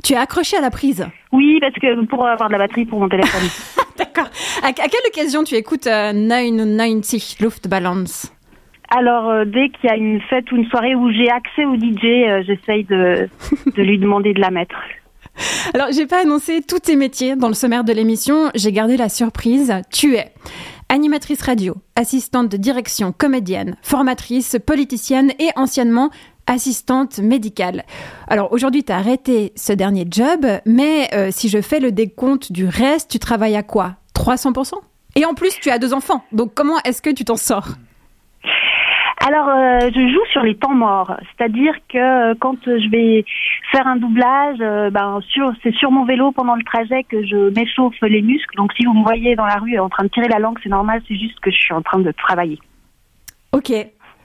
Tu es accroché à la prise? Oui, parce que pour avoir de la batterie pour mon téléphone. D'accord. À, à quelle occasion tu écoutes euh, 99 Luftballons? Alors, euh, dès qu'il y a une fête ou une soirée où j'ai accès au DJ, euh, j'essaye de, lui demander de la mettre. Alors, j'ai pas annoncé tous tes métiers dans le sommaire de l'émission. J'ai gardé la surprise. Tu es animatrice radio, assistante de direction, comédienne, formatrice, politicienne et anciennement assistante médicale. Alors aujourd'hui, tu as arrêté ce dernier job, mais euh, si je fais le décompte du reste, tu travailles à quoi? 300% Et en plus, tu as deux enfants. Donc comment est-ce que tu t'en sors? Alors, euh, je joue sur les temps morts, c'est-à-dire que euh, quand je vais faire un doublage, euh, ben sur c'est sur mon vélo pendant le trajet que je m'échauffe les muscles. Donc, si vous me voyez dans la rue en train de tirer la langue, c'est normal, c'est juste que je suis en train de travailler. Ok.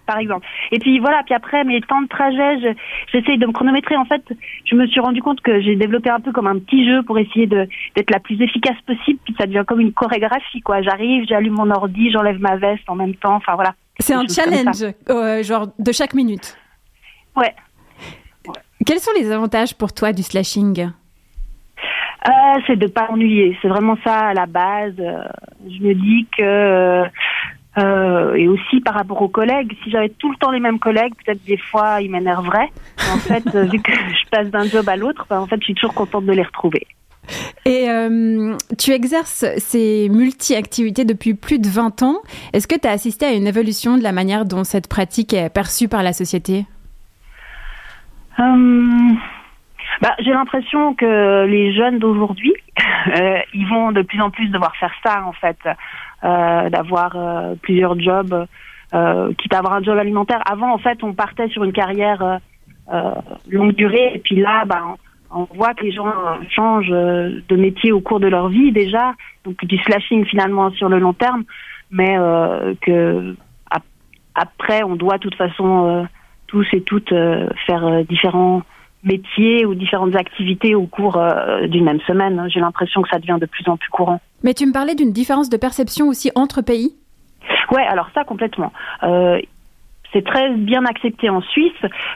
Par exemple. Et puis voilà, puis après mes temps de trajet, je- j'essaye de me chronométrer. En fait, je me suis rendu compte que j'ai développé un peu comme un petit jeu pour essayer de d'être la plus efficace possible. Puis ça devient comme une chorégraphie, quoi. J'arrive, j'allume mon ordi, j'enlève ma veste en même temps. Enfin voilà. C'est un challenge, euh, genre de chaque minute. Ouais. Quels sont les avantages pour toi du slashing? Euh, c'est de pas ennuyer. C'est vraiment ça à la base. Euh, je me dis que euh, et aussi par rapport aux collègues, si j'avais tout le temps les mêmes collègues, peut-être des fois ils m'énerveraient. En fait, vu que je passe d'un job à l'autre, ben, en fait, je suis toujours contente de les retrouver. Et euh, tu exerces ces multi-activités depuis plus de 20 ans. Est-ce que tu as assisté à une évolution de la manière dont cette pratique est perçue par la société? Euh, bah, j'ai l'impression que les jeunes d'aujourd'hui, euh, ils vont de plus en plus devoir faire ça en fait, euh, d'avoir plusieurs jobs, quitte à avoir un job alimentaire. Avant, en fait, on partait sur une carrière longue durée, et puis là, bah, on, voit que les gens changent euh, de métier au cours de leur vie déjà, donc du slashing finalement sur le long terme, mais euh, que ap- après, on doit de toute façon euh, tous et toutes euh, faire différents métiers ou différentes activités au cours d'une même semaine. J'ai l'impression que ça devient de plus en plus courant. Mais tu me parlais d'une différence de perception aussi entre pays? Ouais, alors ça complètement. C'est très bien accepté en Suisse.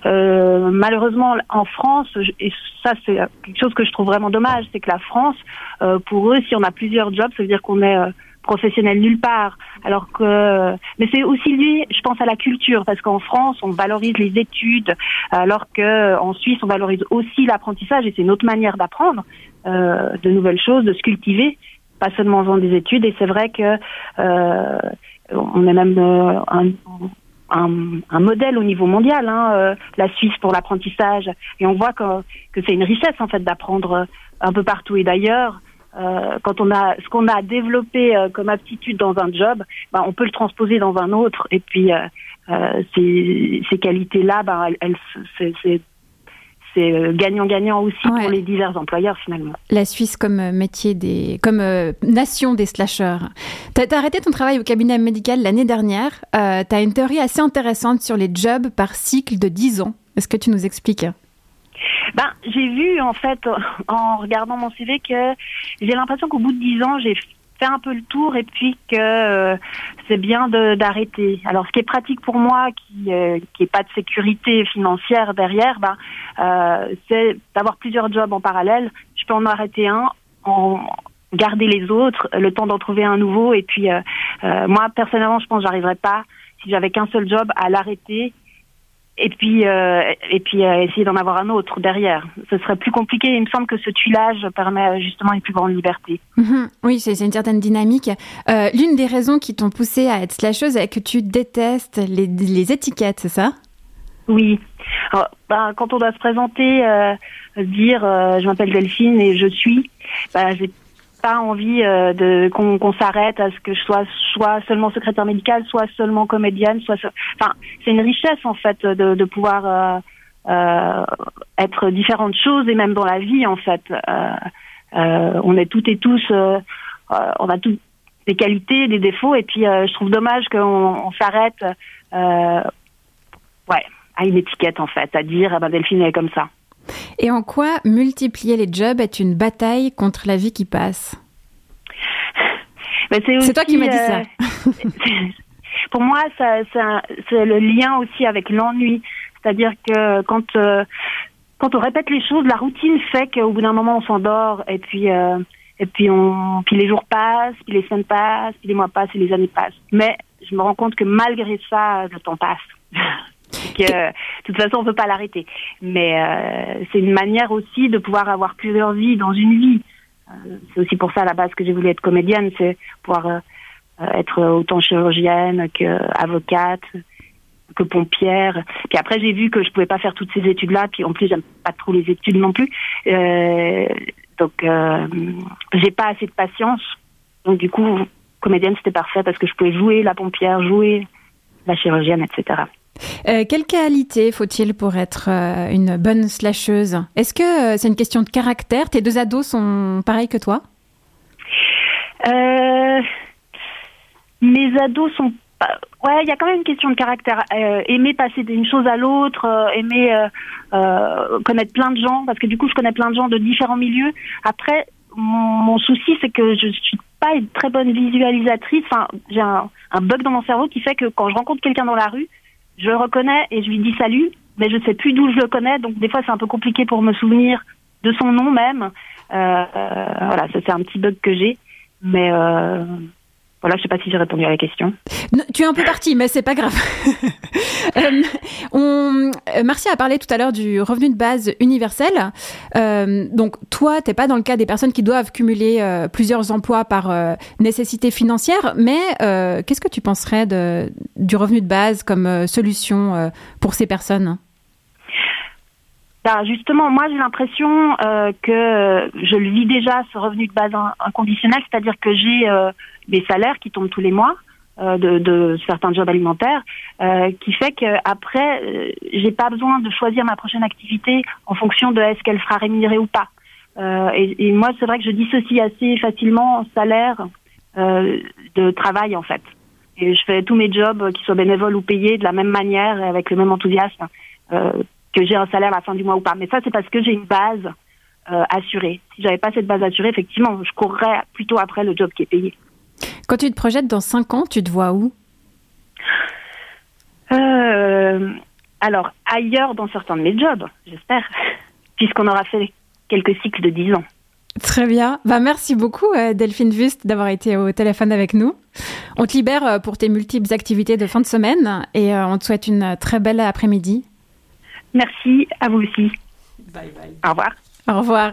Euh, malheureusement, en France, et ça c'est quelque chose que je trouve vraiment dommage, c'est que la France, euh, pour eux, si on a plusieurs jobs, ça veut dire qu'on est euh, professionnel nulle part. Alors que, mais c'est aussi lié, je pense, à la culture, parce qu'en France, on valorise les études, alors que en Suisse, on valorise aussi l'apprentissage, et c'est une autre manière d'apprendre euh, de nouvelles choses, de se cultiver, pas seulement en faisant des études. Et c'est vrai que euh, on est même euh, un, un, modèle au niveau mondial, hein, euh, la Suisse pour l'apprentissage, et on voit que, c'est une richesse en fait d'apprendre un peu partout. Et d'ailleurs, euh, quand on a ce qu'on a développé euh, comme aptitude dans un job, ben, on peut le transposer dans un autre. Et puis euh, euh ces, qualités-là, elles, elles c'est c'est gagnant-gagnant aussi ouais. pour les divers employeurs finalement. La Suisse comme métier des, comme euh, nation des slasheurs. T'as as arrêté ton travail au cabinet médical l'année dernière. Euh, T'as une théorie assez intéressante sur les jobs par cycle de 10 ans. Est-ce que tu nous expliques? Ben, j'ai vu en fait en regardant mon CV que j'ai l'impression qu'au bout de dix ans, j'ai un peu le tour et puis que euh, c'est bien d'arrêter. Alors, ce qui est pratique pour moi, qui euh, qui est pas de sécurité financière derrière, euh, c'est d'avoir plusieurs jobs en parallèle. Je peux en arrêter un, en garder les autres, le temps d'en trouver un nouveau. Et puis, euh, euh, moi personnellement, je pense que j'arriverais pas si j'avais qu'un seul job à l'arrêter et puis euh, et puis euh, essayer d'en avoir un autre derrière. Ce serait plus compliqué. Il me semble que ce tuilage permet justement une plus grande liberté. Mmh, oui, c'est une certaine dynamique. Euh, L'une des raisons qui t'ont poussé à être slasheuse est que tu détestes les, les étiquettes, c'est ça? Oui. Alors, ben, quand on doit se présenter, euh, dire je m'appelle Delphine et je suis, ben, j'ai pas envie euh, de qu'on qu s'arrête à ce que je sois soit seulement secrétaire médicale, soit seulement comédienne, soit enfin c'est une richesse en fait de, pouvoir euh, euh, être différentes choses et même dans la vie en fait on est toutes et tous on a toutes des qualités, des défauts et puis je trouve dommage qu'on on, s'arrête ouais à une étiquette en fait, à dire ah ben Delphine est comme ça. Et en quoi multiplier les jobs est une bataille contre la vie qui passe C'est toi qui m'as dit euh, ça. pour moi, c'est le lien aussi avec l'ennui. C'est-à-dire que quand, euh, quand on répète les choses, la routine fait qu'au bout d'un moment, on s'endort et puis, euh, et puis, on, puis les jours passent, puis les semaines passent, puis les mois passent et les années passent. Mais je me rends compte que malgré ça, le temps passe. que de toute façon on peut pas l'arrêter. Mais euh, c'est une manière aussi de pouvoir avoir plusieurs vies dans une vie. Euh, c'est aussi pour ça à la base que j'ai voulu être comédienne, c'est pouvoir euh, être autant chirurgienne que avocate, que pompière. Puis après j'ai vu que je pouvais pas faire toutes ces études-là. Puis en plus j'aime pas trop les études non plus. Euh, donc euh, j'ai pas assez de patience. Donc du coup comédienne c'était parfait parce que je pouvais jouer la pompière, jouer la chirurgienne, etc. Euh, quelle qualité faut-il pour être euh, une bonne slasheuse? Est-ce que euh, c'est une question de caractère? Tes deux ados sont pareils que toi? Mes ados sont. Ouais, il y a quand même une question de caractère. aimer passer d'une chose à l'autre, aimer connaître plein de gens, parce que du coup, je connais plein de gens de différents milieux. Après, mon, souci, c'est que je suis pas une très bonne visualisatrice. Enfin, j'ai un bug dans mon cerveau qui fait que quand je rencontre quelqu'un dans la rue, je le reconnais et je lui dis salut, mais je sais plus d'où je le connais, donc des fois c'est un peu compliqué pour me souvenir de son nom même. Euh, voilà, ça c'est un petit bug que j'ai, mais euh, voilà, je sais pas si j'ai répondu à la question. Non, tu es un peu parti, mais c'est pas grave. euh, on, Marcia a parlé tout à l'heure du revenu de base universel. Euh, donc toi, t'es pas dans le cas des personnes qui doivent cumuler euh, plusieurs emplois par euh, nécessité financière, mais euh, qu'est-ce que tu penserais de, du revenu de base comme euh, solution pour ces personnes? Bah justement, moi j'ai l'impression euh, que je le vis déjà ce revenu de base inconditionnel, c'est-à-dire que j'ai euh, des salaires qui tombent tous les mois euh, de, de, certains jobs alimentaires, euh, qui fait qu'après euh, j'ai pas besoin de choisir ma prochaine activité en fonction de est-ce qu'elle sera rémunérée ou pas. Euh, et, et, moi c'est vrai que je dissocie assez facilement salaire de travail en fait. Et je fais tous mes jobs, qu'ils soient bénévoles ou payés, de la même manière et avec le même enthousiasme que j'ai un salaire à la fin du mois ou pas. Mais ça, c'est parce que j'ai une base euh, assurée. Si j'avais pas cette base assurée, effectivement, je courrais plutôt après le job qui est payé. Quand tu te projettes dans 5 ans, tu te vois où? Euh, Alors, ailleurs dans certains de mes jobs, j'espère, puisqu'on aura fait quelques cycles de 10 ans. Très bien. Bah, merci beaucoup, euh, Delphine Wust, d'avoir été au téléphone avec nous. On te libère euh, pour tes multiples activités de fin de semaine et on te souhaite une très belle après-midi. Merci à vous aussi. Bye bye. Au revoir. Au revoir.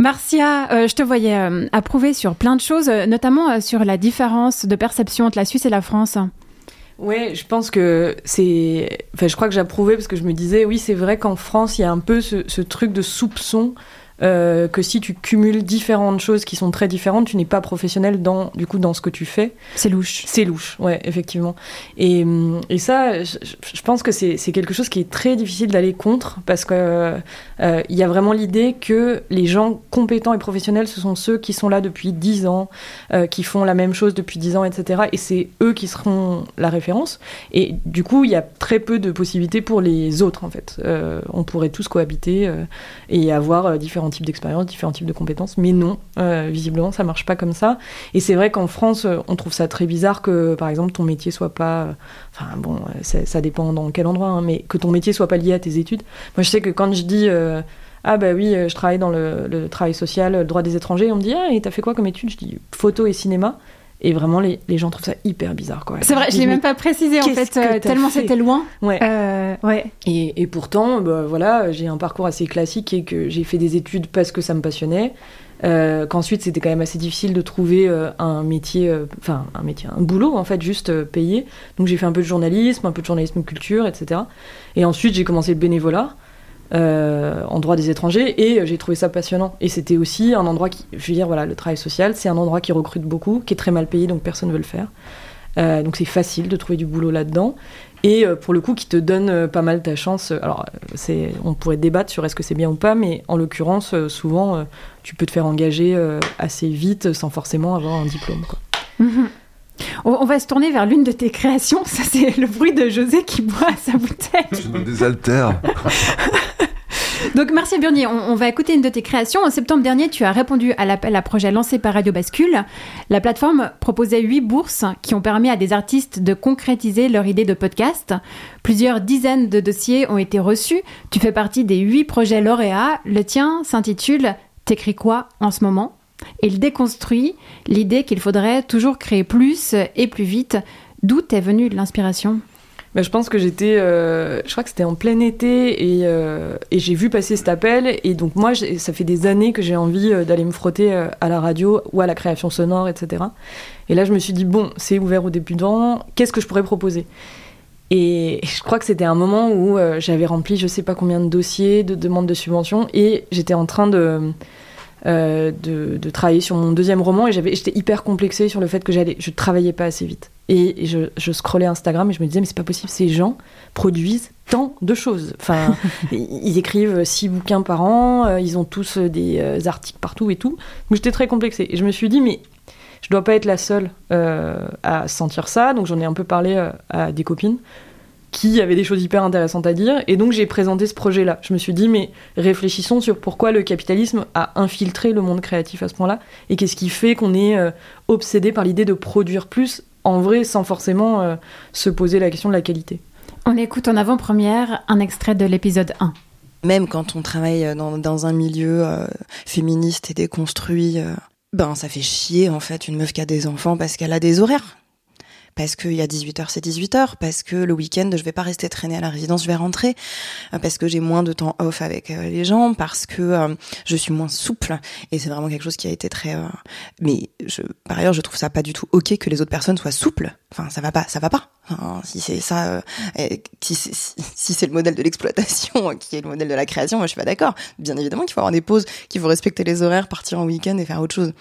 Marcia, euh, je te voyais euh, approuver sur plein de choses, euh, notamment sur la différence de perception entre la Suisse et la France. Ouais, je pense que c'est. Enfin, je crois que j'approuvais parce que je me disais, oui, c'est vrai qu'en France, il y a un peu ce truc de soupçon euh, que si tu cumules différentes choses qui sont très différentes, tu n'es pas professionnel dans, du coup, dans ce que tu fais. C'est louche. C'est louche, ouais, effectivement. Et, hum, et ça, je, je pense que c'est quelque chose qui est très difficile d'aller contre parce que euh, y a vraiment l'idée que les gens compétents et professionnels, ce sont ceux qui sont là depuis 10 ans, euh, qui font la même chose depuis 10 ans, etc. Et c'est eux qui seront la référence. Et du coup, il y a très peu de possibilités pour les autres, en fait. Euh, on pourrait tous cohabiter euh, et avoir euh, différents types d'expériences, différents types de compétences. Mais non, euh, visiblement, ça marche pas comme ça. Et c'est vrai qu'en France, euh, on trouve ça très bizarre que, par exemple, ton métier soit pas. euh, Enfin, bon, ça, dépend dans quel endroit, hein, mais que ton métier soit pas lié à tes études. Moi, je sais que quand je dis. ah bah oui, je travaille dans le, le travail social, le droit des étrangers. On me dit ah et t'as fait quoi comme étude Je dis photo et cinéma. Et vraiment les, les gens trouvent ça hyper bizarre quoi. C'est vrai, je l'ai même pas précisé en fait, euh, tellement c'était loin. Ouais. Euh, ouais. Et, et pourtant, bah, voilà, j'ai un parcours assez classique et que j'ai fait des études parce que ça me passionnait. Euh, qu'ensuite c'était quand même assez difficile de trouver un métier, enfin un métier, un boulot en fait juste payé. Donc j'ai fait un peu de journalisme, un peu de journalisme culture, etc. Et ensuite j'ai commencé le bénévolat euh, en droit des étrangers et euh, j'ai trouvé ça passionnant. Et c'était aussi un endroit qui, je veux dire voilà, le travail social, c'est un endroit qui recrute beaucoup, qui est très mal payé donc personne ne veut le faire. Euh, donc c'est facile de trouver du boulot là-dedans. Et euh, pour le coup, qui te donne pas mal ta chance. Alors, c'est, on pourrait débattre sur est-ce que c'est bien ou pas, mais en l'occurrence, souvent, tu peux te faire engager assez vite sans forcément avoir un diplôme. Quoi. Mhm. On, on va se tourner vers l'une de tes créations. Ça, c'est le bruit de José qui boit à sa bouteille. Je me désaltère. Donc, Marcia Burnier, on, va écouter une de tes créations. En septembre dernier, tu as répondu à l'appel à projet lancé par Radio Bascule. La plateforme proposait huit bourses qui ont permis à des artistes de concrétiser leur idée de podcast. Plusieurs dizaines de dossiers ont été reçus. Tu fais partie des huit projets lauréats. Le tien s'intitule T'écris quoi en ce moment? Il déconstruit l'idée qu'il faudrait toujours créer plus et plus vite. D'où t'es venue l'inspiration? Mais je pense que j'étais, euh, je crois que c'était en plein été et, euh, j'ai vu passer cet appel et donc moi ça fait des années que j'ai envie euh, d'aller me frotter à la radio ou à la création sonore, etc. Et là je me suis dit bon c'est ouvert aux débutants, qu'est-ce que je pourrais proposer? Et je crois que c'était un moment où j'avais rempli je sais pas combien de dossiers, de demandes de subventions et j'étais en train de de, travailler sur mon deuxième roman et j'étais hyper complexée sur le fait que j'allais je travaillais pas assez vite et, je, je scrollais Instagram et je me disais mais c'est pas possible ces gens produisent tant de choses enfin ils écrivent six bouquins par an euh, ils ont tous euh, des euh, articles partout et tout donc j'étais très complexée et je me suis dit mais je dois pas être la seule euh, à sentir ça donc j'en ai un peu parlé euh, à des copines qui avaient des choses hyper intéressantes à dire. Et donc j'ai présenté ce projet-là. Je me suis dit, mais réfléchissons sur pourquoi le capitalisme a infiltré le monde créatif à ce point-là, et qu'est-ce qui fait qu'on est euh, obsédé par l'idée de produire plus, en vrai, sans forcément euh, se poser la question de la qualité. On écoute en avant-première un extrait de l'épisode 1. Même quand on travaille dans, dans un milieu euh, féministe et déconstruit, euh, ben ça fait chier en fait une meuf qui a des enfants parce qu'elle a des horaires. Parce qu'il y a 18h, c'est 18h. Parce que le week-end, je vais pas rester traîner à la résidence, je vais rentrer. Parce que j'ai moins de temps off avec euh, les gens. Parce que euh, je suis moins souple. Et c'est vraiment quelque chose qui a été très... euh, Mais je, par ailleurs, je trouve ça pas du tout ok que les autres personnes soient souples. Enfin, ça va pas, ça va pas. Si c'est ça, si c'est le modèle de l'exploitation qui est le modèle de la création, moi je suis pas d'accord. Bien évidemment qu'il faut avoir des pauses, qu'il faut respecter les horaires, partir en week-end et faire autre chose.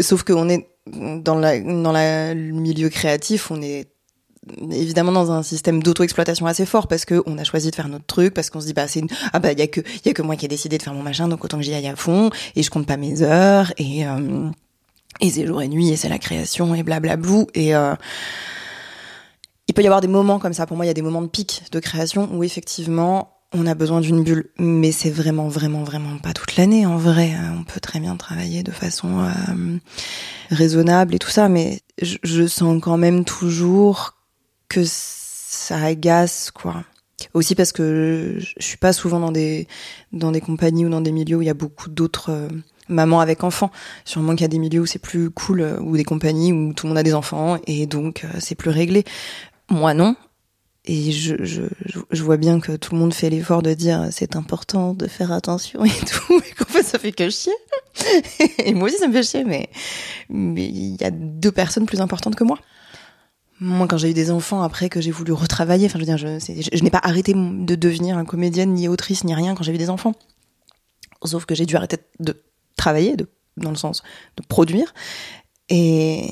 Sauf qu'on est dans la dans la, le milieu créatif, on est évidemment dans un système d'auto-exploitation assez fort parce que on a choisi de faire notre truc parce qu'on se dit bah c'est ah bah il y a que il y a que moi qui ai décidé de faire mon machin donc autant que j'y aille à fond et je compte pas mes heures et euh, et c'est jour et nuit et c'est la création et blablablou et euh, il peut y avoir des moments comme ça. Pour moi il y a des moments de pic de création où effectivement on a besoin d'une bulle mais c'est vraiment vraiment vraiment pas toute l'année en vrai on peut très bien travailler de façon euh, raisonnable et tout ça mais je, je sens quand même toujours que ça agace quoi Aussi parce que je suis pas souvent dans des dans des compagnies ou dans des milieux où il y a beaucoup d'autres euh, mamans avec enfants. Sûrement qu'il y a des milieux où c'est plus cool euh, ou des compagnies où tout le monde a des enfants et donc euh, c'est plus réglé. Moi non. Et je, je, je- vois bien que tout le monde fait l'effort de dire c'est important de faire attention et tout, et qu'en fait ça fait que chier. et moi aussi ça me fait chier, mais mais il y a deux personnes plus importantes que moi. Moi, quand j'ai eu des enfants, après que j'ai voulu retravailler, enfin, je veux dire, je, je n'ai pas arrêté de devenir un comédienne, ni autrice, ni rien quand j'ai eu des enfants. Sauf que j'ai dû arrêter de travailler, de, dans le sens de produire. Et,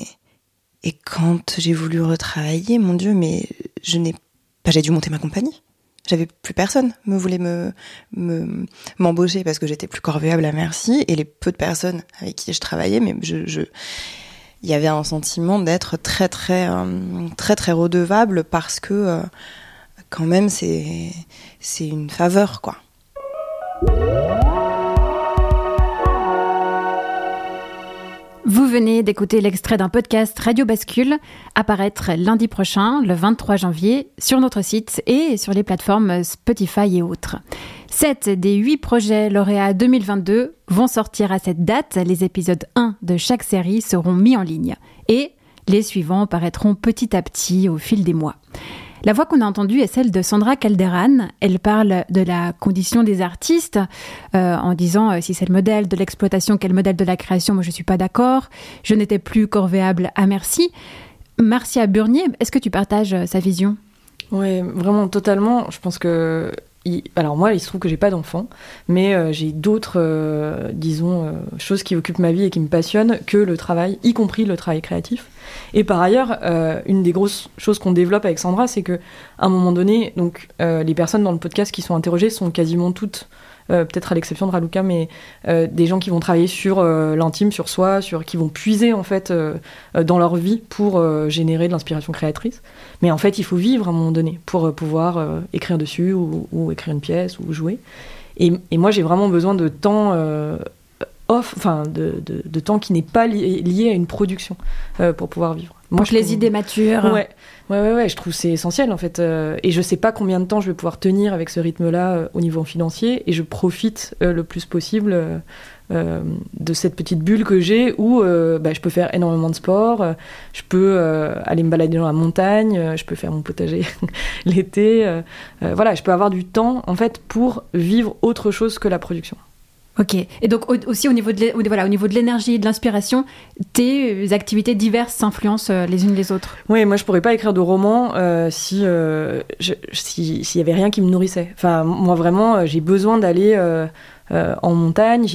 et quand j'ai voulu retravailler, mon Dieu, mais je n'ai pas, j'ai dû monter ma compagnie. J'avais plus personne me voulait me- m'embaucher parce que j'étais plus corvéable à merci et les peu de personnes avec qui je travaillais, mais je, je il y avait un sentiment d'être très très euh, très très redevable parce que euh, quand même c'est c'est une faveur quoi. Venez d'écouter l'extrait d'un podcast Radio Bascule, apparaître lundi prochain, le 23 janvier, sur notre site et sur les plateformes Spotify et autres. Sept des huit projets lauréats 2022 vont sortir à cette date. Les épisodes 1 de chaque série seront mis en ligne. Et les suivants paraîtront petit à petit au fil des mois. La voix qu'on a entendue est celle de Sandra Calderan. Elle parle de la condition des artistes euh, en disant euh, si c'est le modèle de l'exploitation, quel modèle de la création, moi je suis pas d'accord. Je n'étais plus corvéable à merci. Marcia Burnier, est-ce que tu partages euh, sa vision? Ouais, vraiment totalement. Je pense que alors moi, il se trouve que j'ai pas d'enfant, mais euh, j'ai d'autres, euh, disons, euh, choses qui occupent ma vie et qui me passionnent que le travail, y compris le travail créatif. Et par ailleurs, une des grosses choses qu'on développe avec Sandra, c'est que à un moment donné, donc les personnes dans le podcast qui sont interrogées sont quasiment toutes. Euh, peut-être à l'exception de Raluca, mais euh, des gens qui vont travailler sur euh, l'intime, sur soi, sur qui vont puiser en fait dans leur vie pour générer de l'inspiration créatrice. Mais en fait, il faut vivre à un moment donné pour pouvoir écrire dessus ou, écrire une pièce ou jouer. Et, moi, j'ai vraiment besoin de temps off, enfin de, de- de temps qui n'est pas li- lié à une production euh, pour pouvoir vivre. Que je les trouve- idées maturent. Ouais, ouais, ouais, ouais, je trouve que c'est essentiel en fait. euh, et je sais pas combien de temps je vais pouvoir tenir avec ce rythme-là euh, au niveau financier. Et je profite euh, le plus possible euh, euh, de cette petite bulle que j'ai où euh, bah, je peux faire énormément de sport, je peux euh, aller me balader dans la montagne, je peux faire mon potager l'été. voilà, je peux avoir du temps en fait pour vivre autre chose que la production. Ok. Et donc au- aussi au niveau de l'énergie et de l'inspiration, tes euh, activités diverses s'influencent euh, les unes les autres. Oui, moi je pourrais pas écrire de roman euh, si si- s'il y avait rien qui me nourrissait. Enfin, moi vraiment, j'ai besoin d'aller en montagne.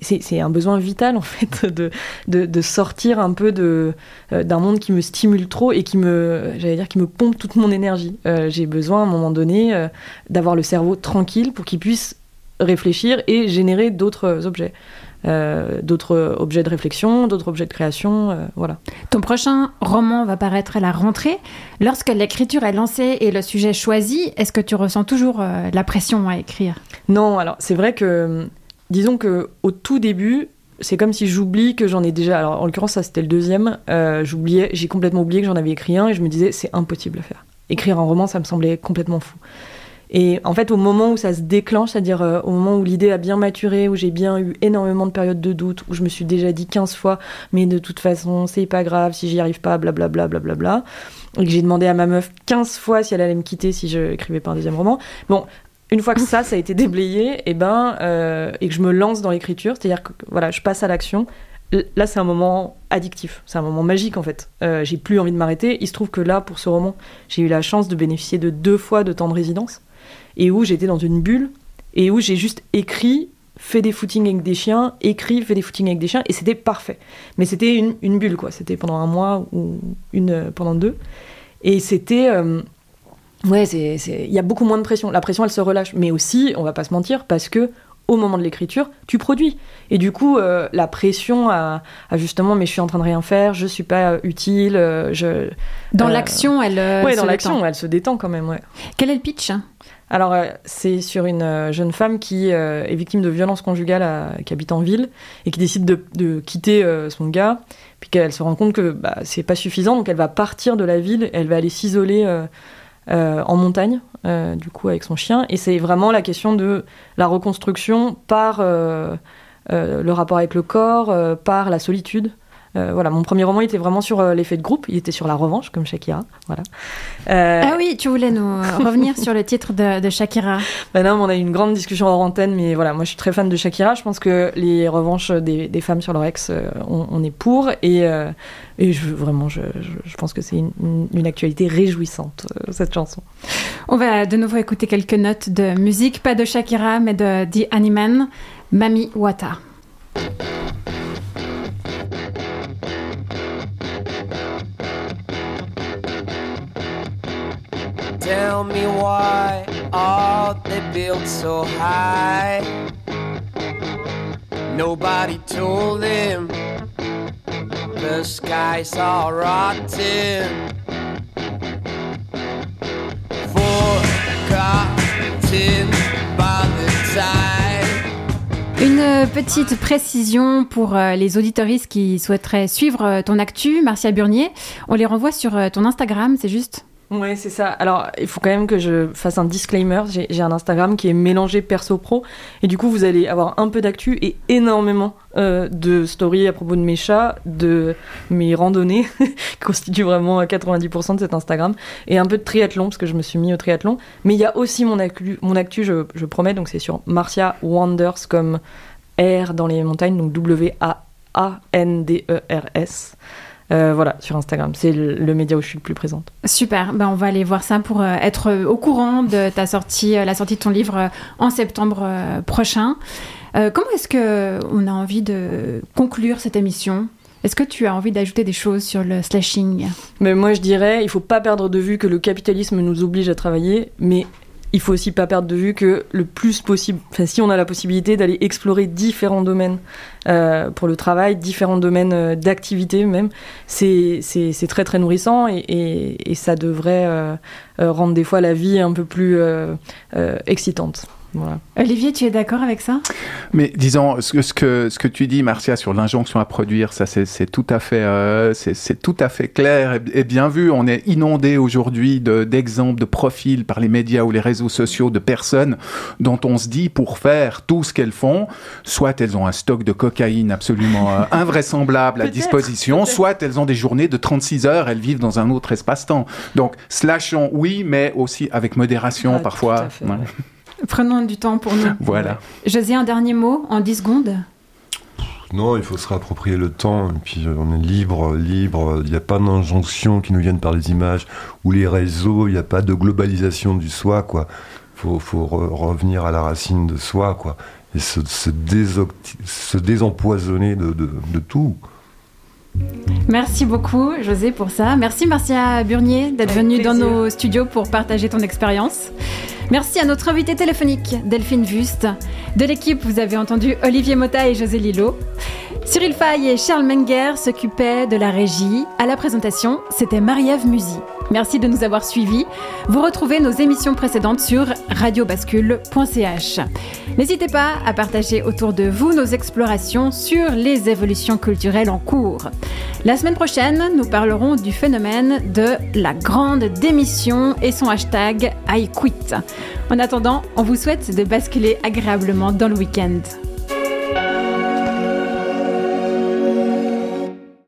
C'est un besoin vital en fait de de, sortir un peu d'un monde qui me stimule trop et qui me dire qui me pompe toute mon énergie. J'ai besoin à un moment donné d'avoir le cerveau tranquille pour qu'il puisse réfléchir et générer d'autres objets. Euh, d'autres objets de réflexion, d'autres objets de création, euh, voilà. Ton prochain roman va paraître à la rentrée. Lorsque l'écriture est lancée et le sujet choisi, est-ce que tu ressens toujours euh, la pression à écrire? Non, alors c'est vrai que, disons que au tout début, c'est comme si j'oublie que j'en ai déjà. Alors en l'occurrence, ça c'était le deuxième. j'oubliais, j'ai complètement oublié que j'en avais écrit un et je me disais c'est impossible à faire. Écrire un roman, ça me semblait complètement fou. Et en fait, au moment où ça se déclenche, c'est-à-dire euh, au moment où l'idée a bien maturé, où j'ai bien eu énormément de périodes de doute, où je me suis déjà dit 15 fois, mais de toute façon, c'est pas grave si j'y arrive pas, blablabla, blablabla, et que j'ai demandé à ma meuf 15 fois si elle allait me quitter si je écrivais pas un deuxième roman. Bon, une fois que ça, ça a été déblayé, et ben, euh, et que je me lance dans l'écriture, c'est-à-dire que voilà, je passe à l'action. Là, c'est un moment addictif, c'est un moment magique en fait. Euh, j'ai plus envie de m'arrêter. Il se trouve que là, pour ce roman, j'ai eu la chance de bénéficier de deux fois de temps de résidence et où j'étais dans une bulle et où j'ai juste écrit, fait des footings avec des chiens, écrit, fait des footings avec des chiens et c'était parfait. Mais c'était une, une bulle quoi. C'était pendant un mois ou une euh, pendant deux et c'était euh, Ouais, il y a beaucoup moins de pression. La pression, elle se relâche. Mais aussi, on va pas se mentir, parce que au moment de l'écriture, tu produis. Et du coup, euh, la pression à, à justement, mais je suis en train de rien faire, je suis pas utile, je. Dans euh, l'action, elle. ouais, se dans l'action, détend. elle se détend quand même, ouais. Quel est le pitch Alors, euh, c'est sur une euh, jeune femme qui euh, est victime de violences conjugales, qui habite en ville et qui décide de, quitter son gars, puis qu'elle se rend compte que bah, c'est pas suffisant, donc elle va partir de la ville, elle va aller s'isoler en montagne, du coup, avec son chien. Et c'est vraiment la question de la reconstruction par le rapport avec le corps, par la solitude. Euh, voilà, mon premier roman était vraiment sur euh, l'effet de groupe, il était sur la revanche, comme Shakira. Voilà. Euh, Ah oui, tu voulais nous revenir sur le titre de, de Shakira. bah non, on a eu une grande discussion hors antenne, mais voilà, moi je suis très fan de Shakira. Je pense que les revanches des, des femmes sur leur ex, on, on est pour. Et, et je, vraiment, je, je, je pense que c'est une, une- une actualité réjouissante, cette chanson. On va de nouveau écouter quelques notes de musique, pas de Shakira, mais de The Animan, Mami Wata. Tell me why are they built so high? Nobody told them the skies are rotten. By the tide. Une petite précision pour euh, les auditoristes qui souhaiteraient suivre euh, ton actu, Marcia Burnier. On les renvoie sur euh, ton Instagram, c'est juste? Ouais, c'est ça. Alors, il faut quand même que je fasse un disclaimer. J'ai un Instagram qui est mélangé perso-pro. Et du coup, vous allez avoir un peu d'actu et énormément euh, de stories à propos de mes chats, de mes randonnées, qui constituent vraiment 90% de cet Instagram. Et un peu de triathlon, parce que je me suis mis au triathlon. Mais il y a aussi mon actu, je promets. Donc, c'est sur Marcia Wanders, comme R dans les montagnes, donc W-A-A-N-D-E-R-S. Euh, voilà, sur Instagram. C'est le, le média où je suis le plus présente. Super, ben on va aller voir ça pour euh, être euh, au courant de ta sortie, euh, la sortie de ton livre euh, en septembre euh, prochain. Euh, comment est-ce que on a envie de conclure cette émission? Est-ce que tu as envie d'ajouter des choses sur le slashing? Mais moi, je dirais, il faut pas perdre de vue que le capitalisme nous oblige à travailler, mais il faut aussi pas perdre de vue que le plus possible, enfin, si on a la possibilité d'aller explorer différents domaines euh, pour le travail, différents domaines euh, d'activité même, c'est très très nourrissant et, et, et ça devrait euh, euh, rendre des fois la vie un peu plus euh, excitante. Voilà. Olivier, tu es d'accord avec ça? Mais disons, ce que, ce que, ce que tu dis, Marcia, sur l'injonction à produire, ça c'est tout à fait, euh, tout à fait clair et, et bien vu. On est inondé aujourd'hui de- d'exemples, de, profils par les médias ou les réseaux sociaux de personnes dont on se dit pour faire tout ce qu'elles font, soit elles ont un stock de cocaïne absolument euh, invraisemblable à disposition, soit elles ont des journées de 36 heures, elles vivent dans un autre espace-temps. Donc, slashons, oui, mais aussi avec modération Ah, tout parfois. à fait, ouais. Prenons du temps pour nous. Voilà. José, un dernier mot en 10 secondes? Non, il faut se réapproprier le temps, et puis euh, on est libre, libre, il n'y a pas d'injonction qui nous viennent par les images ou les réseaux, il n'y a pas de globalisation du soi, quoi. Faut, faut re- revenir à la racine de soi, quoi, et se, se, désempoisonner de, de, de tout. Merci beaucoup, José, pour ça. Merci, Marcia Burnier, d'être venue dans nos studios pour partager ton expérience. Merci à notre invité téléphonique, Delphine Wust. De l'équipe, vous avez entendu Olivier Mota et José Lillo. Cyril Fay et Charles Menger s'occupaient de la régie. À la présentation, c'était Marie-Ève Musy. Merci de nous avoir suivis. Vous retrouvez nos émissions précédentes sur radiobascule.ch. N'hésitez pas à partager autour de vous nos explorations sur les évolutions culturelles en cours. La semaine prochaine, nous parlerons du phénomène de la grande démission et son hashtag IQuit. En attendant, on vous souhaite de basculer agréablement dans le week-end.